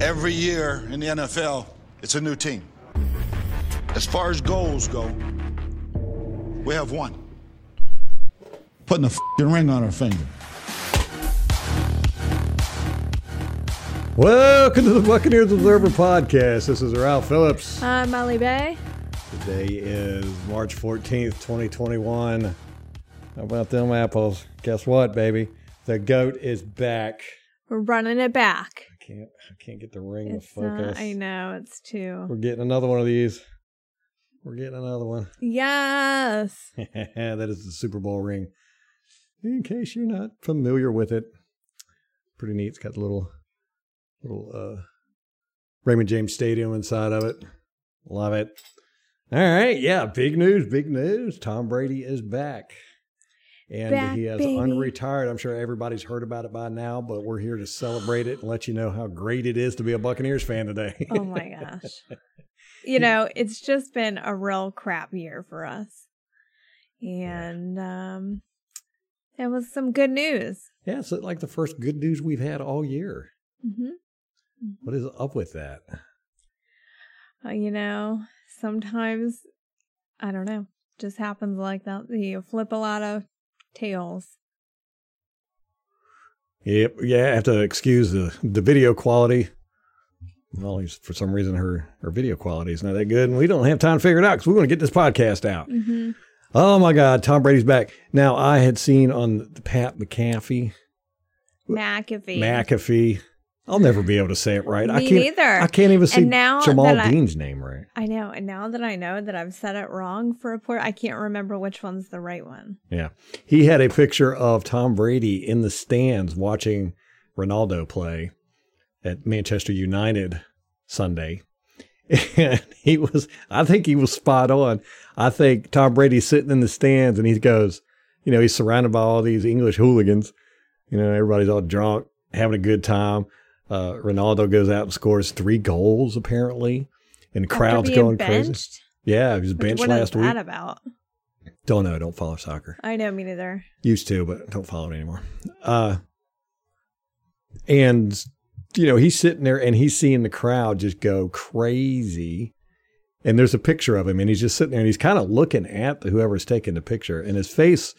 Every year in the NFL, it's a new team. As far as goals go, we have one. Putting a fing ring on our finger. Welcome to the Buccaneers Observer Podcast. This is Ralph Phillips. I'm Molly Bay. Today is March 14th, 2021. How about them apples? Guess what, baby? The goat is back. We're running it back. I can't I can't get the ring It's to focus. uh, I know it's too. We're getting another one of these. We're getting another one. Yes. that is the Super Bowl ring. In case you're not familiar with it. Pretty neat. It's got the little little uh Raymond James Stadium inside of it. Love it. All right, yeah, big news, big news. Tom Brady is back. And Back, he has baby. unretired. I'm sure everybody's heard about it by now, but we're here to celebrate it and let you know how great it is to be a Buccaneers fan today. Oh my gosh. You know, it's just been a real crap year for us. And um there was some good news. yeah, it's like the first good news we've had all year. hmm What is up with that? Uh, you know, sometimes I don't know, just happens like that. You flip a lot of tails. Yep. Yeah, I have to excuse the, the video quality. Well, he's- for some reason, her, her video quality is not that good, and we don't have time to figure it out because we want to get this podcast out. hmm Oh my God, Tom Brady's back. Now, I had seen on the Pat McAfee, McAfee. McAfee. I'll never be able to say it right. I Me can't, neither. I can't even now Jamal that I- Dean's name right. I know, and now that I know that I've said it wrong for a port, I can't remember which one's the right one. Yeah. He had a picture of Tom Brady in the stands watching Ronaldo play at Manchester United Sunday. And he was, I think he was spot on. I think Tom Brady's sitting in the stands and he goes, you know, he's surrounded by all these English hooligans. You know, everybody's all drunk, having a good time. Uh, Ronaldo goes out and scores three goals, apparently. And the crowd's going crazy. Yeah, he was benched what is last week. that about? Don't know. Don't follow soccer. I know, me neither. Used to, but don't follow it anymore. Uh, and you know, he's sitting there and he's seeing the crowd just go crazy. And there's a picture of him, and he's just sitting there and he's kind of looking at the, whoever's taking the picture, and his face.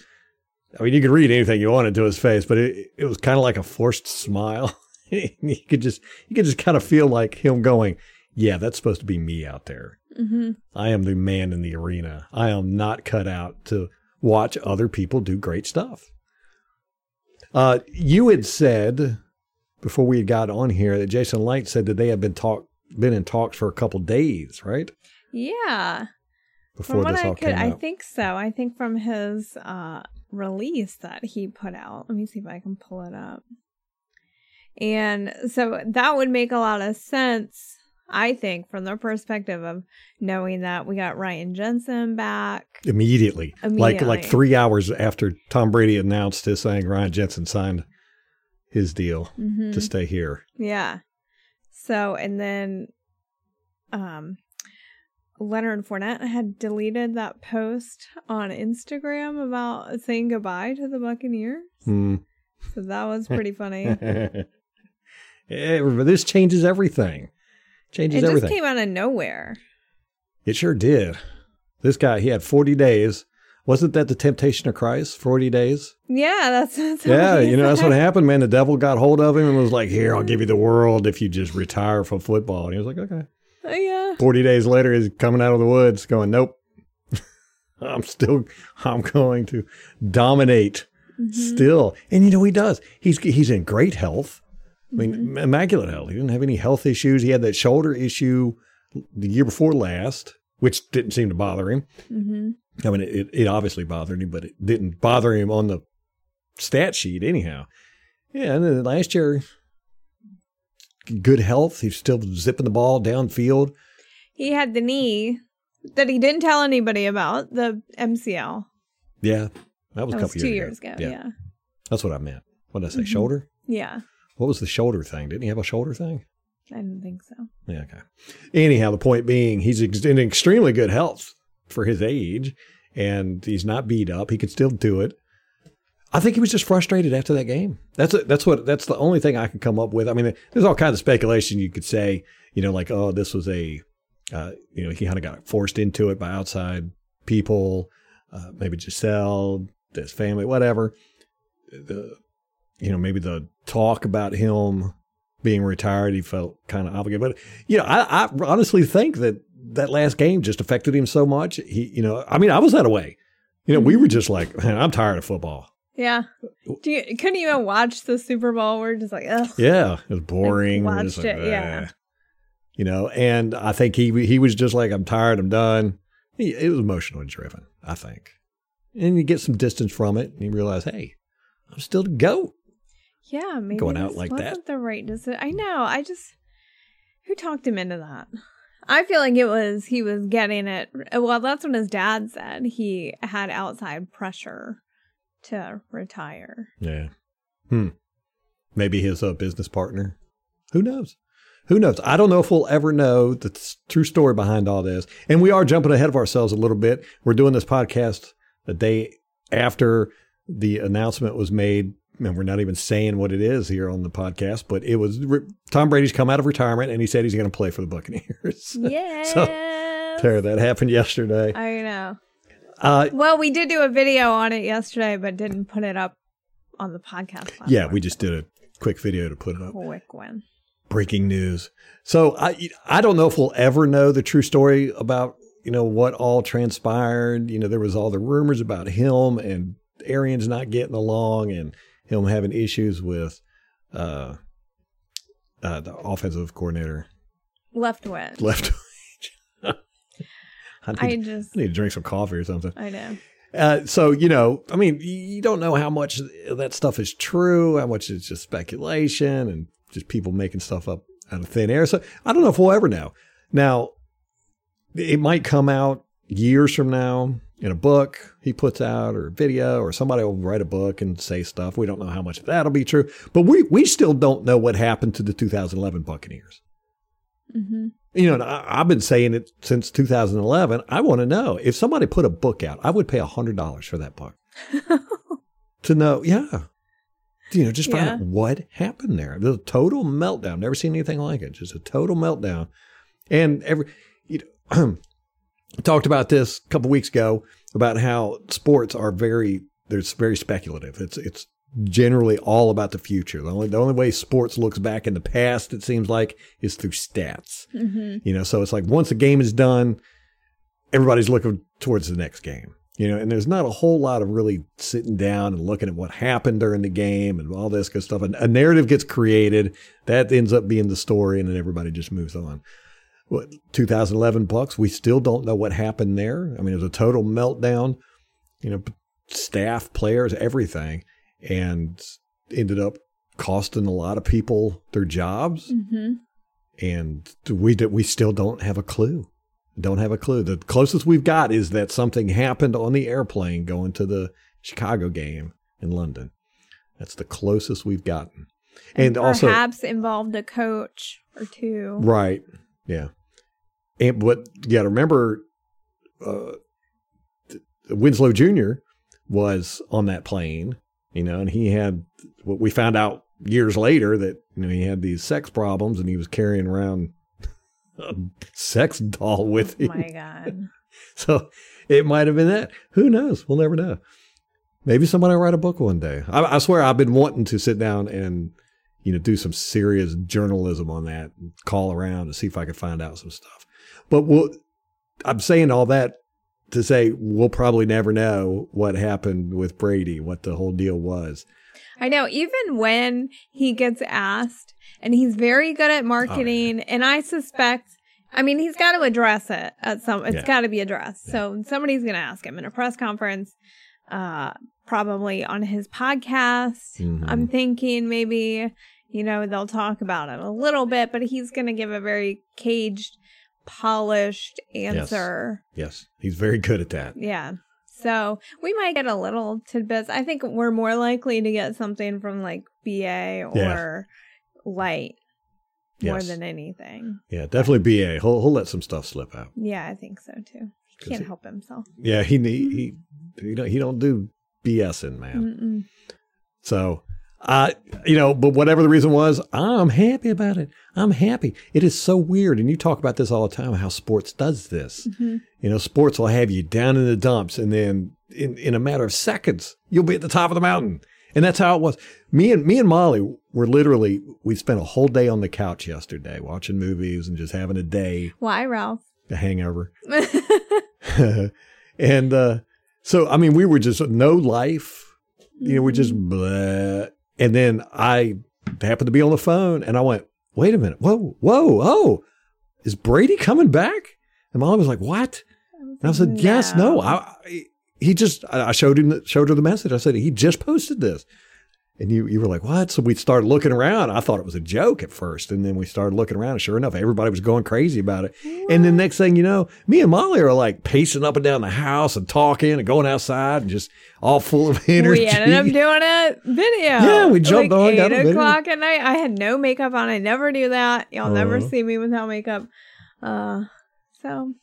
I mean, you could read anything you wanted to his face, but it it was kind of like a forced smile. you could just you could just kind of feel like him going, "Yeah, that's supposed to be me out there. hmm I am the man in the arena. I am not cut out to watch other people do great stuff. Uh, you had said before we got on here that Jason Licht said that they had been talk been in talks for a couple days, right? Yeah. Before from what I could, came I think so. I think from his uh, release that he put out. Let me see if I can pull it up. And so that would make a lot of sense, I think, from the perspective of knowing that we got Ryan Jensen back. immediately, like like three hours after Tom Brady announced his saying Ryan Jensen signed his deal hmm to stay here. Yeah. So and then um Leonard Fournette had deleted that post on Instagram about saying goodbye to the Buccaneers. Hmm. So that was pretty funny. Eh, this changes everything. Changes it just everything. came out of nowhere. It sure did. This guy, he had 40 days. Wasn't that the temptation of Christ? 40 days? Yeah, that's, that's Yeah, what you know, that's what happened, man. The devil got hold of him and was like, Here, I'll give you the world if you just retire from football. And he was like, Okay. Oh, yeah. 40 days later, he's coming out of the woods going, Nope. I'm still, I'm going to dominate Mm-hmm. still. And you know, he does. He's, he's in great health. I mean, immaculate health. He didn't have any health issues. He had that shoulder issue the year before last, which didn't seem to bother him. hmm I mean, it, it obviously bothered him, but it didn't bother him on the stat sheet anyhow. Yeah, and then last year, good health. He's still zipping the ball downfield. He had the knee that he didn't tell anybody about, the MCL. Yeah, that was That a was couple two years, years ago. Yeah. that's what I meant. What did I say? Mhm. Shoulder? Yeah. What was the shoulder thing? Didn't he have a shoulder thing? I didn't think so. Yeah, okay. Anyhow, the point being, he's in extremely good health for his age, and he's not beat up. He can still do it. I think he was just frustrated after that game. That's a, that's what that's the only thing I can come up with. I mean, there's all kinds of speculation you could say. You know, like oh, this was a, uh, you know, he kind of got forced into it by outside people, uh, maybe Gisele, his family, whatever. The, you know, maybe the talk about him being retired, he felt kind of obligated. But you know, I, I honestly think that that last game just affected him so much. He, you know, I mean, I was that way. You know, we were just like, man, I'm tired of football. Yeah. Do you, couldn't even watch the Super Bowl. We're just like, ugh. Yeah, it was boring. Like, watched like, it, yeah. "Ah." You know, and I think he he was just like, I'm tired, I'm done. He, it was emotionally driven, I think. And you get some distance from it, and you realize, hey, I'm still the goat. Yeah, maybe Going out like that. wasn't the right decision. I know. I just who talked him into that? I feel like it was he was getting it. Well, that's what his dad said. He had outside pressure to retire. Yeah. Hmm. Maybe his uh, business partner. Who knows? Who knows? I don't know if we'll ever know the t- true story behind all this. And we are jumping ahead of ourselves a little bit. We're doing this podcast a day after the announcement was made. And we're not even saying what it is here on the podcast, but it was re- Tom Brady's come out of retirement and he said he's going to play for the Buccaneers. Yes. Tara, that happened yesterday. I know. Uh, Well, we did do a video on it yesterday, but didn't put it up on the podcast. Platform. yeah, we just did a quick video to put it up. quick one. breaking news. So I I don't know if we'll ever know the true story about you know what all transpired. You know there was all the rumors about him and Arians not getting along and him having issues with uh, uh the offensive coordinator Leftwich. left. I, I need, just, I need to drink some coffee or something. I know. Uh, so you know, I mean, you don't know how much that stuff is true, how much is just speculation and just people making stuff up out of thin air. So I don't know if we'll ever know. Now, it might come out years from now in a book he puts out or video, or somebody will write a book and say stuff. We don't know how much of that'll be true, but we we still don't know what happened to the 2011 Buccaneers. hmm You know, and I, I've been saying it since 2011. I want to know if somebody put a book out, I would pay hundred dollars for that book to know. Yeah, you know, just find Yeah. out what happened there. The total meltdown. Never seen anything like it. Just a total meltdown. And every you know, talked about this a couple weeks ago about how sports are very there's very speculative. It's it's generally all about the future. The only the only way sports looks back in the past, it seems like, is through stats. hmm You know, so it's like once a game is done, everybody's looking towards the next game. You know, and there's not a whole lot of really sitting down and looking at what happened during the game and all this good stuff. And a narrative gets created that ends up being the story, and then everybody just moves on. What 2011 Bucs? We still don't know what happened there. I mean, it was a total meltdown. You know, staff, players, everything, and ended up costing a lot of people their jobs hmm and we we still don't have a clue. Don't have a clue. The closest we've got is that something happened on the airplane going to the Chicago game in London. That's the closest we've gotten. And, also, perhaps involved a coach or two. right, yeah. And but you got to remember, uh, Winslow Jr. was on that plane, you know, and he had what we found out years later that you know he had these sex problems and he was carrying around a sex doll with Oh him. my god. So it might have been that. Who knows? We'll never know. Maybe somebody will write a book one day. I, I swear I've been wanting to sit down and you know do some serious journalism on that, and call around to see if I could find out some stuff. But we'll, I'm saying all that to say we'll probably never know what happened with Brady, what the whole deal was. I know, even when he gets asked, and he's very good Oh, at marketing, and I suspect, I mean, he's got to address it at some, it's Yeah. got to be addressed. So somebody's going to ask him in a press conference, uh, probably on his podcast. Mhm. I'm thinking maybe, you know, they'll talk about it a little bit, but he's going to give a very caged, polished answer. Yes, he's very good at that. Yeah. So we might get a little tidbits. I think we're more likely to get something from like BA or Licht more Yes. than anything. Yeah, definitely BA. He'll, he'll let some stuff slip out. Yeah, I think so too. He can't he- help himself. Yeah, he he he, he don't he don't do BSing, man. Mm-mm. So, uh, you know, but whatever the reason was, I'm happy about it. I'm happy. It is so weird. And you talk about this all the time, how sports does this. Mm-hmm. You know, sports will have you down in the dumps and then in, in a matter of seconds, you'll be at the top of the mountain. And that's how it was. Me and me and Molly were literally we spent a whole day on the couch yesterday watching movies and just having a day, Why, Ralph? a hangover. and uh, so I mean we were just no life. You know, we're just blah. And then I happened to be on the phone and I went, wait a minute, whoa, whoa, oh, is Brady coming back? And Molly was like, what? And I said, yes, no. I, I- he just, I I showed him, showed her the message. I said, he just posted this. And you, you were like, what? So we started looking around. I thought it was a joke at first. And then we started looking around. And sure enough, everybody was going crazy about it. And then next thing you know, me and Molly are like pacing up and down the house and talking and going outside and just all full of energy. We ended up doing a video. Yeah, we jumped like on, eight got a video. o'clock at night. I had no makeup on. I never do that. Y'all never Uh-huh. see me without makeup. Uh, so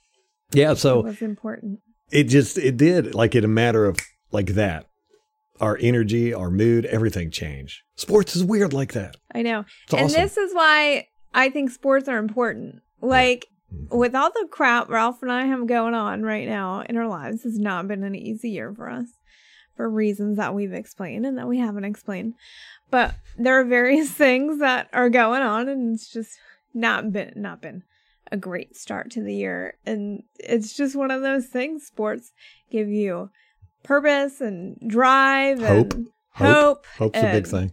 yeah. so. it was important. it just, it did like in a matter of like that. Our energy, our mood, everything changed. Sports is weird like that. I know. It's and awesome. this is why I think sports are important. Like Mm-hmm. with all the crap Ralph and I have going on right now in our lives, has not been an easy year for us for reasons that we've explained and that we haven't explained. But there are various things that are going on and it's just not been not been a great start to the year. And it's just one of those things sports give you purpose and drive Hope. and Hope. hope Hope's a big thing.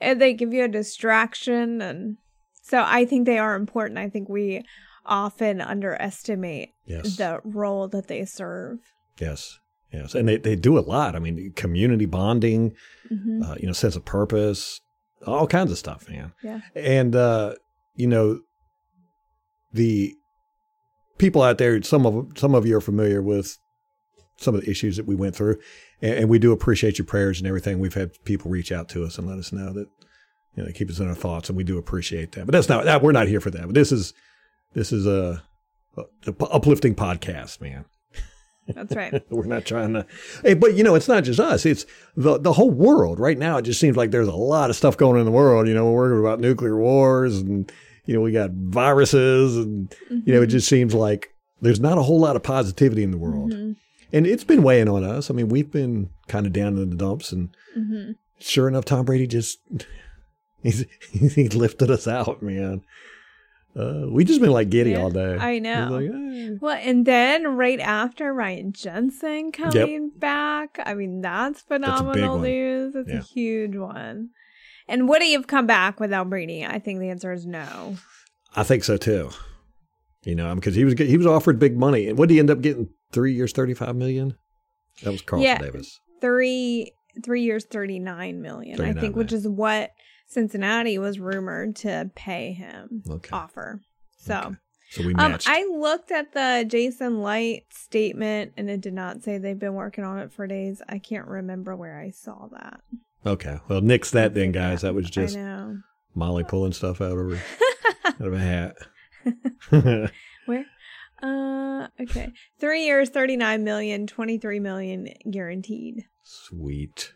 and they give you a distraction and so i think they are important i think we often underestimate Yes. the role that they serve Yes. Yes. And they, they do a lot. I mean, community bonding, Mhm. uh, you know, sense of purpose, all kinds of stuff, man. yeah And, uh, you know, the people out there, some of some of you are familiar with some of the issues that we went through, and, and we do appreciate your prayers and everything. We've had people reach out to us and let us know that you know keep us in our thoughts, and we do appreciate that. But that's not that we're not here for that. But this is this is a, a, a uplifting podcast, man. that's right We're not trying to, hey, but you know, it's not just us; it's the the whole world. Right now, it just seems like there's a lot of stuff going on in the world. You know, we're worried about nuclear wars, and you know, we got viruses, and you know, it just seems like there's not a whole lot of positivity in the world, Mhm. And it's been weighing on us. I mean, we've been kind of down in the dumps, and Mhm. sure enough, Tom Brady just he's he lifted us out, man. Uh, we just been like giddy Yeah, all day. I know. like, well and then right after ryan jensen coming back i mean that's phenomenal one. news it's Yeah. a huge one and would he have come back without brady i think the answer is no I think so too. You know, because he was he was offered big money, and what did he end up getting? Three years, thirty five million. That was Carlton Yeah. Davis. three three years 39 million i 39 think which is what cincinnati was rumored to pay him Okay, offer so Okay. so we um i looked at the Jason Licht statement and it did not say they've been working on it for days i can't remember where i saw that okay, well, nix that then, guys. That was just Molly pulling stuff out of her out of a hat. where uh okay three years 39 million 23 million guaranteed Sweet,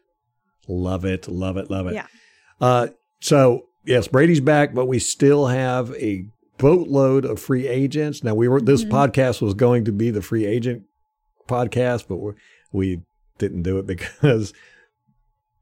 love it, love it, love it. Yeah. Uh, so yes, Brady's back, but we still have a boatload of free agents. Now we were this Mhm. podcast was going to be the free agent podcast, but we we didn't do it because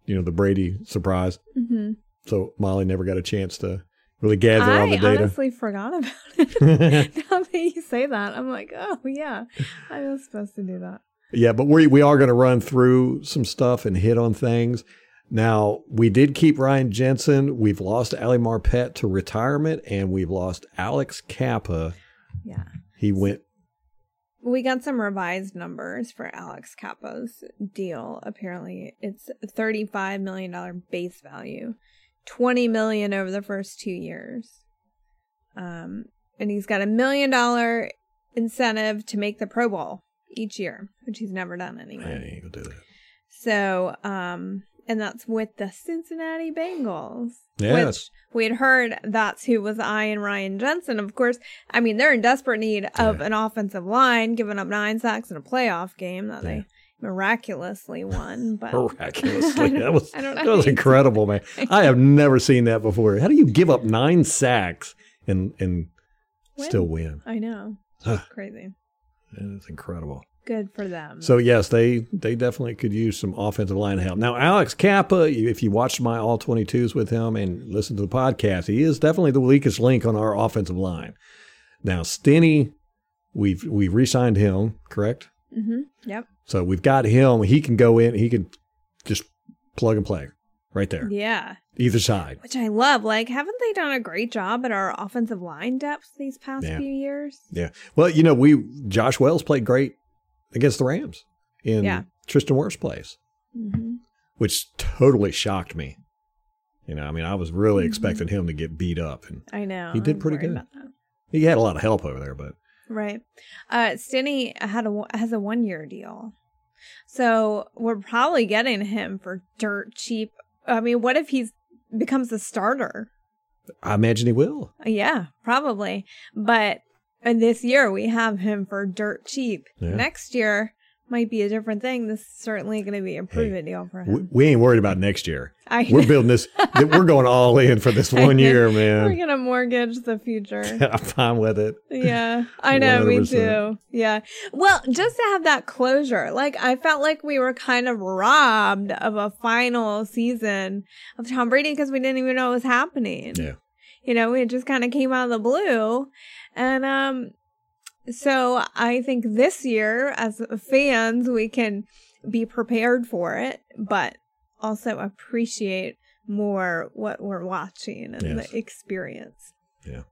you know the Brady surprise. hmm So Molly never got a chance to really gather all the data. I honestly forgot about it. now that you say that, I'm like, oh yeah, I was supposed to do that. Yeah, but we we are going to run through some stuff and hit on things. Now we did keep Ryan Jensen. We've lost Ali Marpet to retirement, and we've lost Alex Cappa. Yeah, He went. we got some revised numbers for Alex Cappa's deal. Apparently, it's 35 million dollar base value, 20 million over the first two years. Um, and he's got a million dollar incentive to make the Pro Bowl each year, which he's never done anyway. Yeah, he ain't gonna do that. So, um, and that's with the Cincinnati Bengals. Yes. Which we had heard that's who was eyeing Ryan Jensen. Of course, I mean, they're in desperate need of Yeah. an offensive line, giving up nine sacks in a playoff game that Yeah. they miraculously won, but Miraculously. That was, I don't know that was incredible, man. I have never seen that before. How do you give up nine sacks and, and Win. still win? I know. Crazy. That is incredible. Good for them. So yes, they they definitely could use some offensive line help. Now, Alex Cappa, if you watched my all twenty twos with him and listened to the podcast, he is definitely the weakest link on our offensive line. Now, Stinnie, we've we re-signed him, correct? Hmm Yep. So we've got him. He can go in. He can just plug and play right there, Yeah. either side. Which I love. Like, haven't they done a great job at our offensive line depth these past Yeah. few years? Yeah. Well, you know, we Josh Wells played great against the Rams in Yeah. Tristan Wirfs' place. hmm which totally shocked me. You know, I mean, I was really Mhm. expecting him to get beat up, and I know. He did I'm pretty good. he had a lot of help over there. But Right. Uh Stinnie had a has a one year deal. So we're probably getting him for dirt cheap. I mean, what if he becomes a starter? I imagine he will. Yeah, probably. But uh, this year we have him for dirt cheap. Yeah. Next year might be a different thing. This is certainly going to be a prove it deal for him. We, we ain't worried about next year. I We're building this. we're going all in for this one year, man. We're gonna mortgage the future. I'm fine with it. Yeah, I know, me 100%. too. Yeah. Well, just to have that closure, like I felt like we were kind of robbed of a final season of Tom Brady because we didn't even know what was happening. Yeah. You know, it just kind of came out of the blue. And um so I think this year as fans we can be prepared for it, but also appreciate more what we're watching and Yes. the experience. Yeah.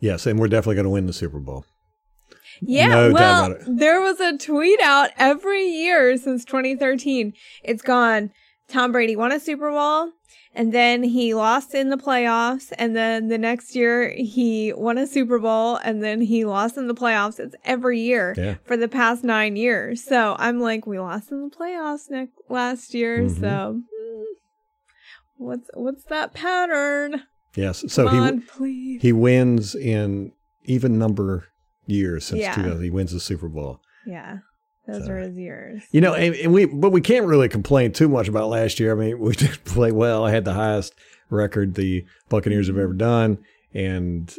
Yes, and we're definitely going to win the Super Bowl. Yeah, No well, there was a tweet out every year since 2013. It's gone. Tom Brady won a Super Bowl, and then he lost in the playoffs, and then the next year he won a Super Bowl, and then he lost in the playoffs. It's every year Yeah. for the past nine years. So I'm like, we lost in the playoffs next last year. Mhm. So hmm, what's what's that pattern? Yes. So Come he on, please. he wins in even number years since Yeah. 2000. He wins the Super Bowl. yeah, those So- are his years. You know, and, and we but we can't really complain too much about last year. I mean, we did play well. I had the highest record the Buccaneers have ever done, and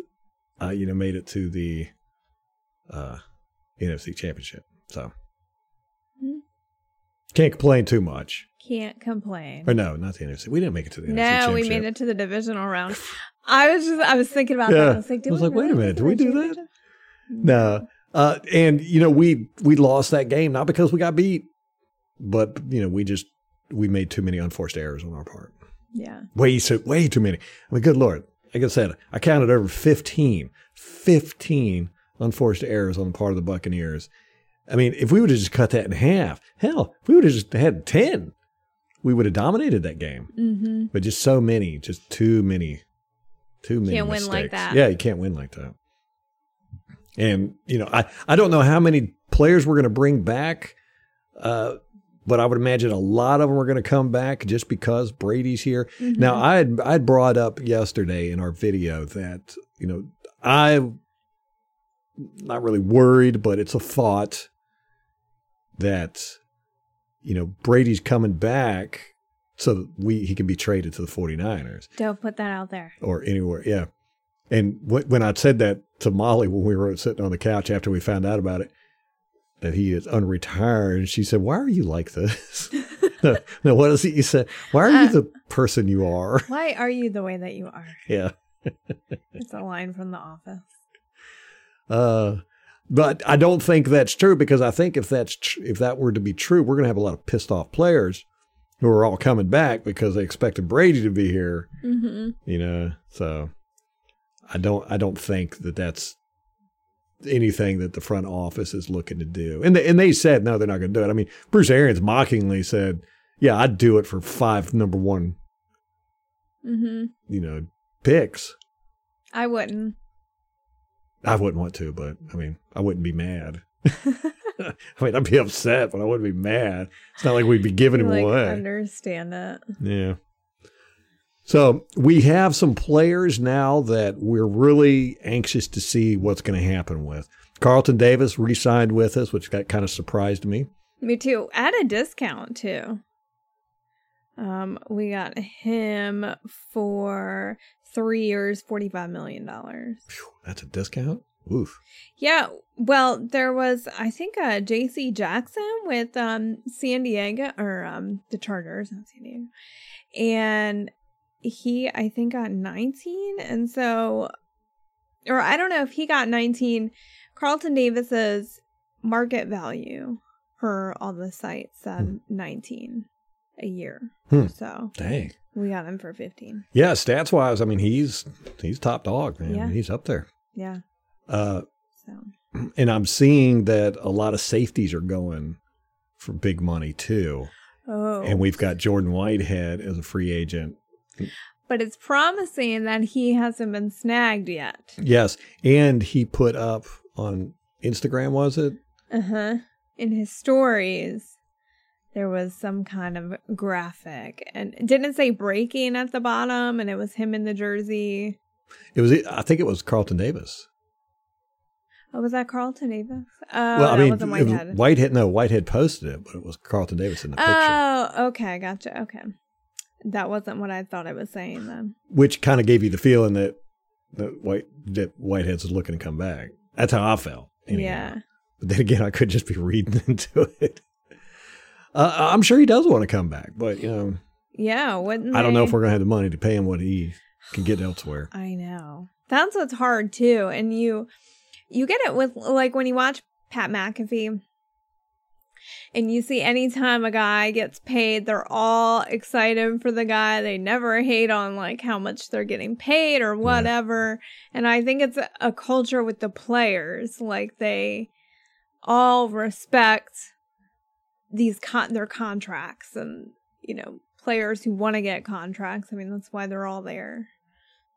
uh, you know, made it to the uh, NFC Championship. So Hmm. can't complain too much. Can't complain. Or no, not the NFC. We didn't make it to the NFC No, we made it to the divisional round. I was just, I was thinking about Yeah. that. I was like, I was like, wait a minute, did we do that? No. Uh, and you know, we we lost that game not because we got beat, but you know, we just we made too many unforced errors on our part. Yeah. Way so way too many. I mean, good lord. Like I said, I counted over 15, 15 unforced errors on the part of the Buccaneers. I mean, if we would have just cut that in half, hell, if we would have just had 10, we would have dominated that game. Mm-hmm. But just so many, just too many, too many Can't win like that. Yeah, you can't win like that. And, you know, I, I don't know how many players we're going to bring back, uh, but I would imagine a lot of them are going to come back just because Brady's here. Mm-hmm. Now, I had I brought up yesterday in our video that you know I'm not really worried, but it's a thought that you know Brady's coming back so that we he can be traded to the 49ers Don't put that out there. or anywhere. Yeah, and wh- when I said that to Molly when we were sitting on the couch after we found out about it. That he is unretired. She said, "Why are you like this?" no, no, what is it you said? Why are you Uh, the person you are? Why are you the way that you are? Yeah. It's a line from The Office. Uh, but I don't think that's true because I think if that's tr- if that were to be true, we're going to have a lot of pissed off players who are all coming back because they expected Brady to be here. Mm-hmm. You know, so I don't I don't think that that's anything that the front office is looking to do. And they, and they said no, they're not going to do it. I mean, Bruce Arians mockingly said, "Yeah, I'd do it for five number one, Mm-hmm. you know, picks." I wouldn't. I wouldn't want to, but I mean, I wouldn't be mad. I mean, I'd be upset, but I wouldn't be mad. It's not like we'd be giving him like, away. understand that? Yeah. So we have some players now that we're really anxious to see what's going to happen with. Carlton Davis re-signed with us, which got kind of surprised me. Me too. At a discount too. Um, we got him for three years, forty-five million dollars. That's a discount. Oof. Yeah, well, there was I think uh JC Jackson with um San Diego or um the Chargers, not San Diego. And he I think got 19 and so or I don't know if he got 19 Carlton Davis's market value per all the sites said Hmm. 19 a year. Hmm. So Dang. we got him for 15. Yeah, stats wise, I mean he's he's top dog, man. Yeah. He's up there. Yeah. Uh, So and I'm seeing that a lot of safeties are going for big money too. oh. And we've got Jordan Whitehead as a free agent. But it's promising that he hasn't been snagged yet. Yes, and he put up on Instagram, was it? Uh huh. In his stories, there was some kind of graphic, and it didn't say breaking at the bottom, and it was him in the jersey. It was. I think it was Carlton Davis. Oh, was that Carlton Davis? Oh, well, I mean, wasn't it was Whitehead. Whitehead. No, Whitehead posted it, but it was Carlton Davis in the picture, Oh, okay, gotcha. Okay, that wasn't what I thought I was saying then. which kind of gave you the feeling that that White that Whitehead's was looking to come back. That's how I felt. anyhow. Yeah, But then again, I could just be reading into it. Uh, I'm sure he does want to come back, but you know, yeah. Wouldn't I don't know if we're gonna have the money to pay him what he can get elsewhere. I know. That's what's hard too. And you you get it with like when you watch Pat McAfee and you see anytime a guy gets paid, they're all excited for the guy. They never hate on like how much they're getting paid or whatever. And I think it's a, culture with the players. Like they all respect these con- their contracts and you know players who want to get contracts. I mean that's why they're all there.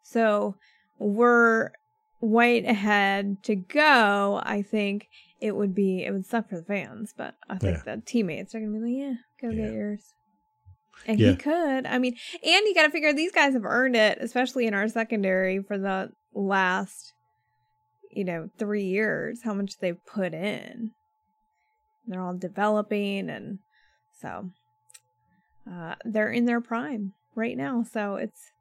So were Whitehead to go, I think it would be it would suck for the fans, but I think the teammates are gonna be like, yeah, go Yeah. get yours. And Yeah. he could. I mean, and you got to figure these guys have earned it, especially in our secondary for the last, you know, three years. How much they've put in. They're all developing, and so uh, they're in their prime right now. So it's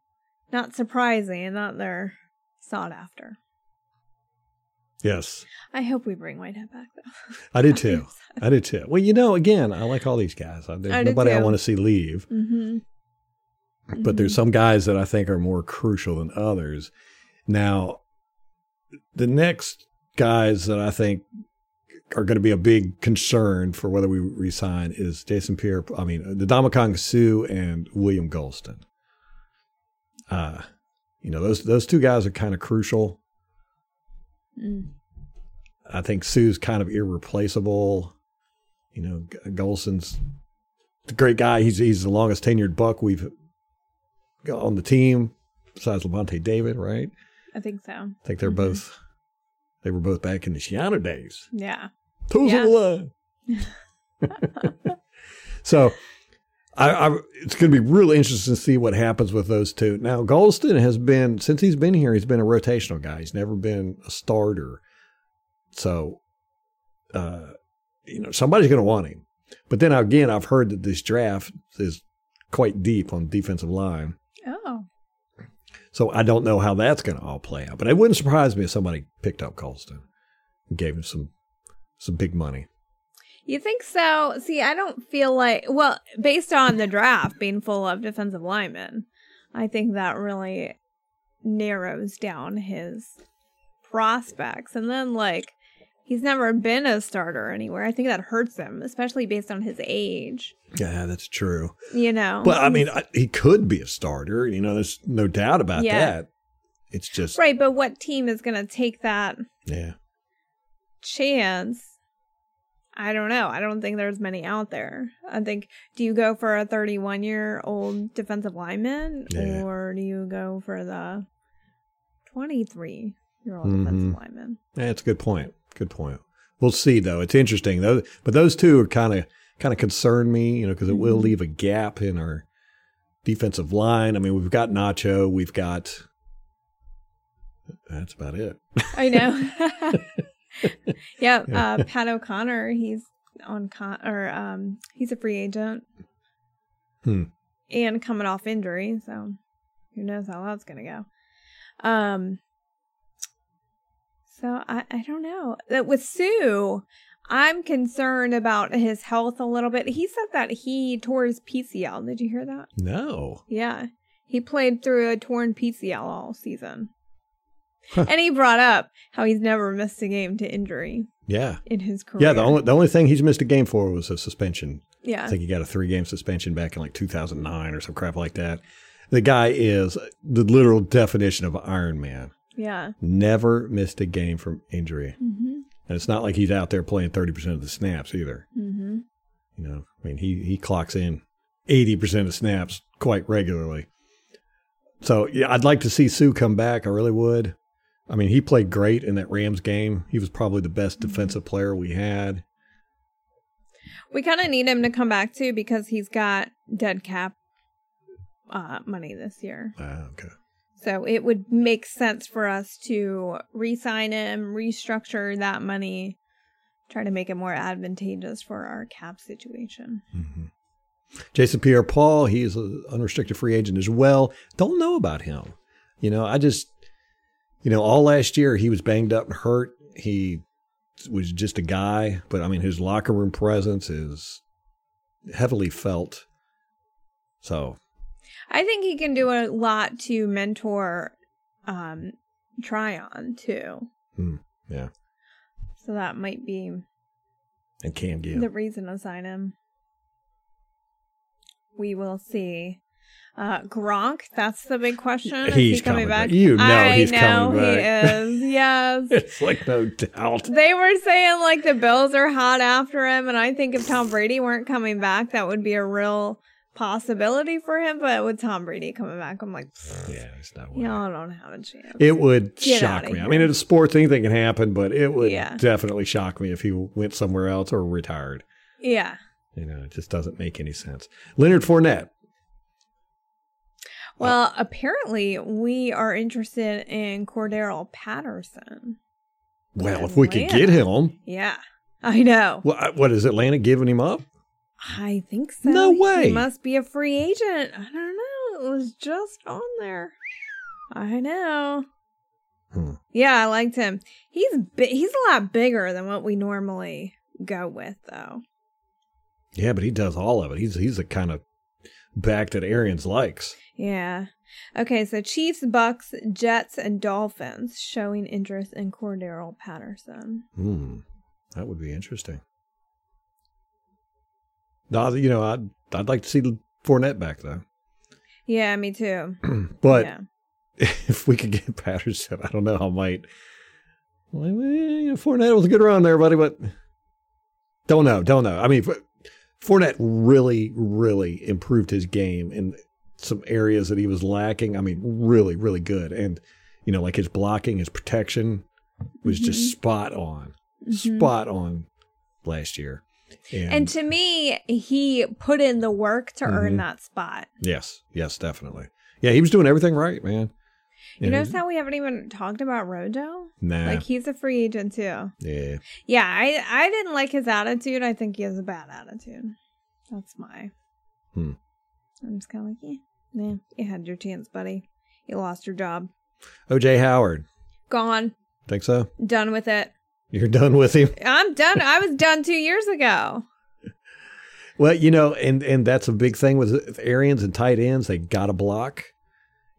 not surprising that they're sought after. Yes, I hope we bring Whitehead back though. I did too. I did too. Well, you know, again, I like all these guys. There's I nobody I want to see leave, mm-hmm. but there's some guys that I think are more crucial than others. Now, the next guys that I think are going to be a big concern for whether we resign is Jason Pierre. I mean, the Ndamukong Suh and William Gholston. Uh, you know, those those two guys are kind of crucial. Mm. I think Suh's kind of irreplaceable. You know, Gholston's a great guy. He's he's the longest tenured buck we've got on the team, besides Lavonte David, right? I think so. I think they're Mhm. both they were both back in the Schiano days. Yeah. Toes Yeah. on the line. so I, I it's going to be really interesting to see what happens with those two. Now, Gholston has been since he's been here, he's been a rotational guy. He's never been a starter. So, uh, you know, somebody's going to want him. But then again, I've heard that this draft is quite deep on defensive line. Oh. So I don't know how that's going to all play out. But it wouldn't surprise me if somebody picked up Gholston and gave him some some big money. You think so? See, I don't feel like, well, based on the draft being full of defensive linemen, I think that really narrows down his prospects. And then, like, he's never been a starter anywhere. I think that hurts him, especially based on his age, Yeah, that's true. you know? But I mean, I, he could be a starter. You know, there's no doubt about Yeah. that. It's just, right, but what team is going to take that yeah, chance? I don't know. I don't think there's many out there. I think do you go for a 31 year old defensive lineman Yeah. or do you go for the 23 year old Mhm. defensive lineman? yeah, it's a good point. Good point. We'll see though. It's interesting though. But those two are kind of kind of concern me, you know, because it will Mhm. leave a gap in our defensive line. I mean, we've got Nacho, we've got. That's about it. I know. yeah, uh, Pat O'Connor, he's on con or um he's a free agent. Hmm. And coming off injury, so who knows how that's gonna go. Um so I, I don't know. That with Suh, I'm concerned about his health a little bit. He said that he tore his PCL. Did you hear that? No. Yeah. He played through a torn PCL all season. And he brought up how he's never missed a game to injury Yeah. in his career. Yeah. The only the only thing he's missed a game for was a suspension. Yeah. I think he got a three game suspension back in like 2009 or some crap like that. The guy is the literal definition of Iron Man. Yeah. Never missed a game from injury. Mm-hmm. And it's not like he's out there playing 30% of the snaps either. Mm-hmm. You know, I mean, he, he clocks in 80% of snaps quite regularly. So, yeah, I'd like to see Suh come back. I really would. I mean, he played great in that Rams game. He was probably the best defensive player we had. We kind of need him to come back too because he's got dead cap uh, money this year. Ah, okay. So it would make sense for us to re-sign him, restructure that money, try to make it more advantageous for our cap situation. hmm Jason Pierre Paul, he's an unrestricted free agent as well. Don't know about him. You know, I just, you know, all last year he was banged up and hurt. He was just a guy, but I mean, his locker room presence is heavily felt. So, I think he can do a lot to mentor um Tryon too. Hmm, yeah. So that might be and Cam Gill. the reason to sign him. We will see. Uh Gronk, that's the big question. Is He's he coming, coming back? back. You know I he's know coming he back. is. Yes. it's like no doubt. They were saying like the Bills are hot after him, and I think if Tom Brady weren't coming back, that would be a real possibility for him. But with Tom Brady coming back, I'm like, Yeah, it's not. y'all don't have a chance. It would Get shock me. I mean, in sports, anything can happen, but it would Yeah. definitely shock me if he went somewhere else or retired. yeah. You know, it just doesn't make any sense. Leonard Fournette. Well, apparently we are interested in Cordarrelle Patterson. Well, if we could get him, Yeah, I know. what, what is Atlanta giving him up? I think so. No way. He must be a free agent. I don't know. It was just on there. I know. Hmm. Yeah, I liked him. He's bi- he's a lot bigger than what we normally go with, though. Yeah, but he does all of it. He's he's the kind of back that Arians likes. Yeah. Okay, so Chiefs, Bucs, Jets, and Dolphins showing interest in Cordarrelle Patterson. Hmm, that would be interesting. No, you know, I'd I'd like to see Fournette back though. Yeah, me too. but yeah. if we could get Patterson, I don't know how might. Well, eh, Fournette was a good run there, buddy, but don't know, don't know. I mean, Fournette really, really improved his game in some areas that he was lacking. I mean, really, really good, and you know, like his blocking, his protection was just spot on, Mhm. spot on last year. And, And to me, he put in the work to earn Mhm. that spot. yes, yes, definitely. Yeah, he was doing everything right, man. You And- notice how we haven't even talked about Rojo? Nah. Like he's a free agent too. yeah. Yeah, I I didn't like his attitude. I think he has a bad attitude. That's my. Hmm. I'm just kind of like, yeah, nah, you had your chance, buddy. You lost your job. OJ Howard. Gone. Think so? Done with it. You're done with him? I'm done. I was done two years ago. Well, you know, and and that's a big thing with with Arians and tight ends. They got to block,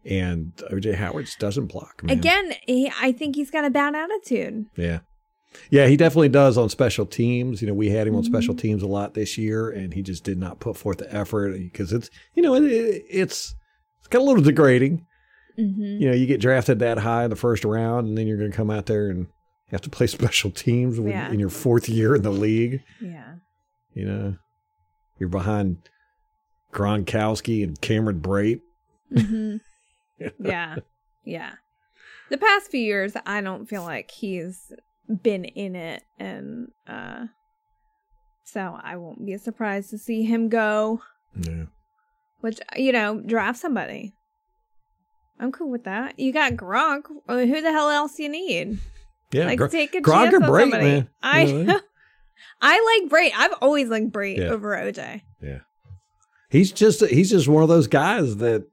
and OJ Howard just doesn't block. Man. Again, he, I think he's got a bad attitude. yeah, yeah, he definitely does on special teams. You know, we had him on Mm-hmm. special teams a lot this year, and he just did not put forth the effort because it's you know it, it, it's it's got a little degrading. Mm-hmm. You know, you get drafted that high in the first round, and then you're going to come out there and have to play special teams when- Yeah. in your fourth year in the league. Yeah. You know, you're behind Gronkowski and Cameron Brate. hmm yeah. Yeah. The past few years, I don't feel like he's been in it. And uh so I won't be surprised to see him go, Yeah. which, you know, draft somebody. I'm cool with that. You got Gronk. Who the hell else you need? Yeah. like, Gro- take a Gronk chance or on somebody. man. I I like Brate. I've always liked Brate Yeah. over OJ. Yeah, he's just he's just one of those guys that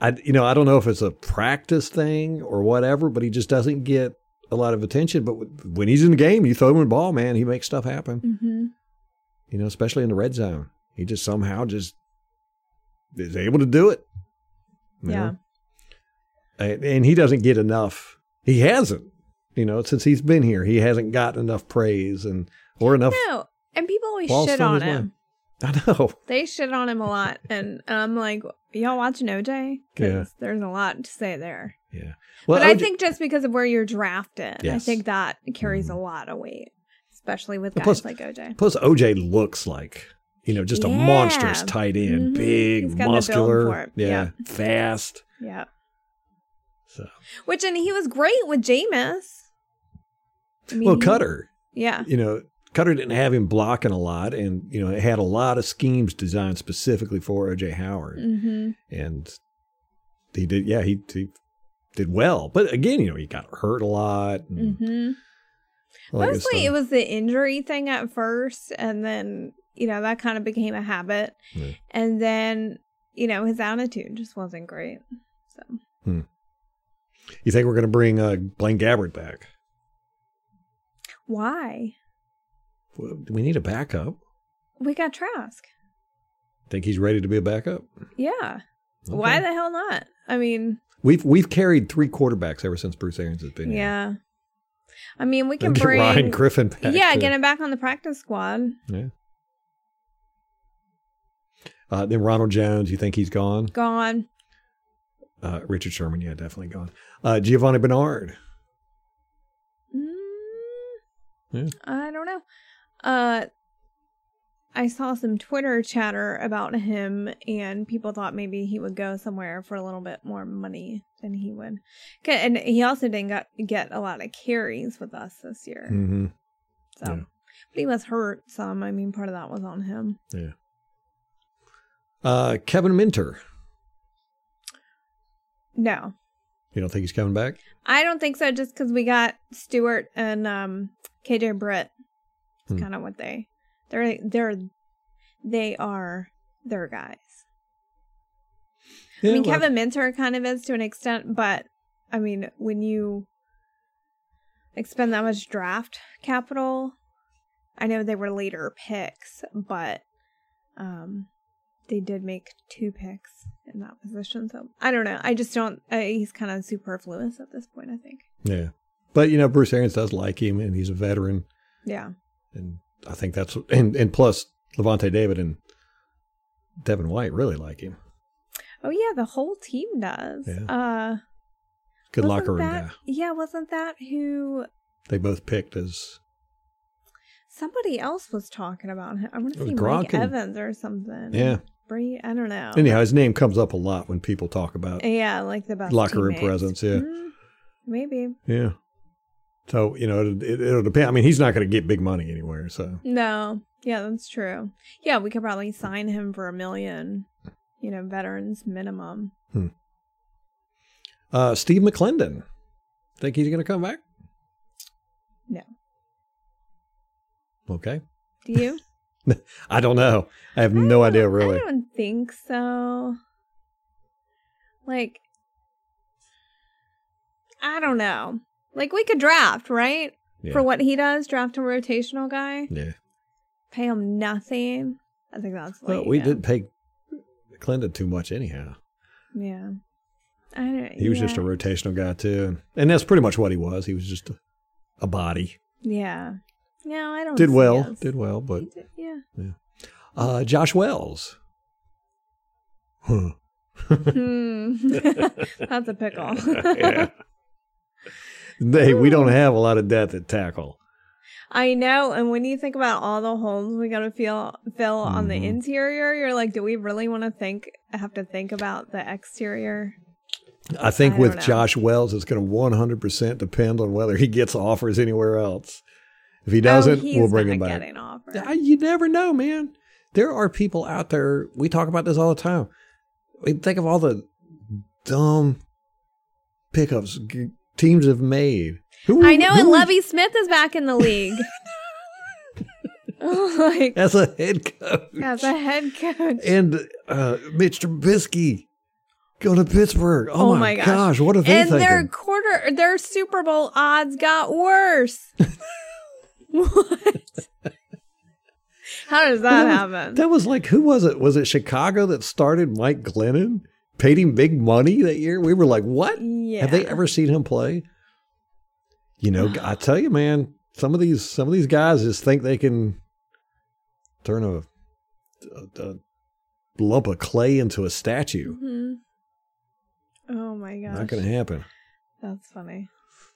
I you know I don't know if it's a practice thing or whatever, but he just doesn't get a lot of attention. But when he's in the game, you throw him the ball, man, he makes stuff happen. Mm-hmm. You know, especially in the red zone, he just somehow just is able to do it. Yeah. and, and he doesn't get enough. He hasn't, you know, since he's been here, he hasn't gotten enough praise and or enough. No, and people always shit on him. I know. They shit on him a lot, and I'm like, y'all watching OJ? Yeah. there's a lot to say there. Yeah. Well, but I think just because of where you're drafted, I think that carries Mhm. a lot of weight, especially with guys plus- like OJ. Plus, OJ looks like you know just a Yeah. monstrous tight end, Mhm. big, He's got the build muscular, Yeah. fast. Yeah. So, Which and he was great with Jameis. I mean, well, Koetter, Yeah. you know, Koetter didn't have him blocking a lot, and you know, it had a lot of schemes designed specifically for OJ Howard, Mm-hmm. and he did, yeah, he, he did well. But again, you know, he got hurt a lot. Mm-hmm. all that good Mostly it was the injury thing at first, and then you know that kind of became a habit, Yeah. and then you know his attitude just wasn't great. So You think we're going to bring uh, Blaine Gabbert back? why Do we need a backup? we got Trask? Think he's ready to be a backup? Yeah. Why the hell not? I mean, We've we've carried three quarterbacks ever since Bruce Arians has been here. yeah. I mean, we can get bring Ryan Griffin back. yeah, get him back on the practice squad. Yeah. Uh, then Ronald Jones, you think he's gone? Gone. Uh, Richard Sherman, yeah, definitely gone. Uh, Giovanni Bernard. Mm, Yeah. I don't know. Uh, I saw some Twitter chatter about him, and people thought maybe he would go somewhere for a little bit more money than he would. And he also didn't got, get a lot of carries with us this year. Mm-hmm. So, yeah. but he was hurt some. I mean, part of that was on him. Yeah. Uh, Kevin Minter. No, You don't think he's coming back? I don't think so. Just because we got Stewart and um, KJ Britt, it's Hmm. kind of what they they're they're they are their guys. I mean, well, Kevin Minter kind of is to an extent, but I mean, when you expend that much draft capital, I know they were later picks, but um, they did make two picks in that position. So I don't know. I just don't. Uh, he's kind of superfluous at this point. I think. Yeah. But, you know, Bruce Arians does like him, and he's a veteran. Yeah. And I think that's, and, and plus, Lavonte David and Devin White really like him. Oh yeah, the whole team does. Yeah. Uh, Good locker room that, guy. Yeah, wasn't that who? They both picked as Somebody else was talking about him. I want to see Gronk Mike and- Evans or something. yeah. Bree, I don't know. Anyhow, his name comes up a lot when people talk about Yeah, like the best locker room presence. Yeah, Mm, maybe. yeah. So you know, it, it, it'll depend. I mean, he's not going to get big money anywhere. So No. Yeah, that's true. Yeah, we could probably sign him for a million. You know, veterans minimum. uh, Steve McClendon, think he's going to come back? No. Okay, Do you? I don't know. I have no idea really. I don't think so. Like, I don't know. Like, we could draft, right? Yeah. For what he does, draft a rotational guy, Yeah. pay him nothing. I think that's Well, we yeah. didn't pay Clinton too much anyhow. Yeah. I don't, He was just a rotational guy too, and that's pretty much what he was. He was just a, a body. Yeah. No, I don't. Did well, us. did well, but did- yeah. uh, Josh Wells. Huh. Hmm. That's a pickle. yeah. Hey, we don't have a lot of depth at tackle. I know, and when you think about all the holes we gotta feel fill on the Mhm. interior, you're like, do we really want to think have to think about the exterior? I think I with know. Josh Wells, it's going to 100% depend on whether he gets offers anywhere else. If he doesn't, oh, we'll bring him back. Getting offer. I- You never know, man. There are people out there. We talk about this all the time. We think of all the dumb pickups g- teams have made. Who, I know, who and Lovie Smith is back in the league. like as a head coach. as a head coach. and uh, Mitch Trubisky go to Pittsburgh. Oh, my, gosh. what are they and their quarter their Super Bowl odds got worse. what? How does that happen? That was like who was it? Was it Chicago that started Mike Glennon? Paid him big money that year. We were like, what? yeah. Have they ever seen him play? You know, I tell you, man, some of these some of these guys just think they can turn a, a, a lump of clay into a statue. Mhm. Oh my gosh. Not going to happen. That's funny.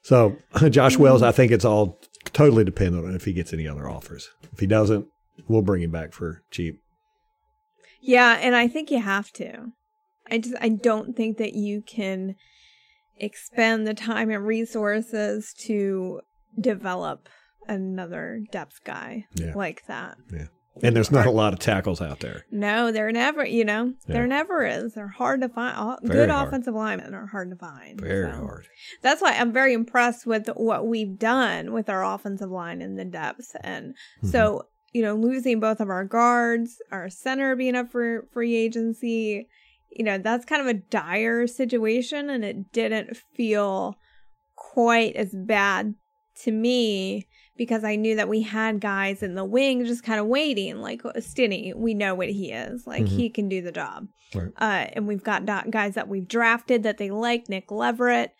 So Josh Wells, I think it's all totally dependent on if he gets any other offers. If he doesn't, we'll bring him back for cheap. Yeah, and I think you have to. I just I don't think that you can expend the time and resources to develop another depth guy Yeah. like that. Yeah. And there's not a lot of tackles out there. No, there never, you know, there never is. They're hard to find. All, good hard. offensive linemen are hard to find. Very so. hard. That's why I'm very impressed with what we've done with our offensive line in the depths. And Mm-hmm. so, you know, losing both of our guards, our center being up for free agency, you know, that's kind of a dire situation. And it didn't feel quite as bad to me because I knew that we had guys in the wing just kind of waiting, like Stinnie. We know what he is. Like Mhm. he can do the job. Right. Uh, and we've got do- guys that we've drafted that they like, Nick Leverett,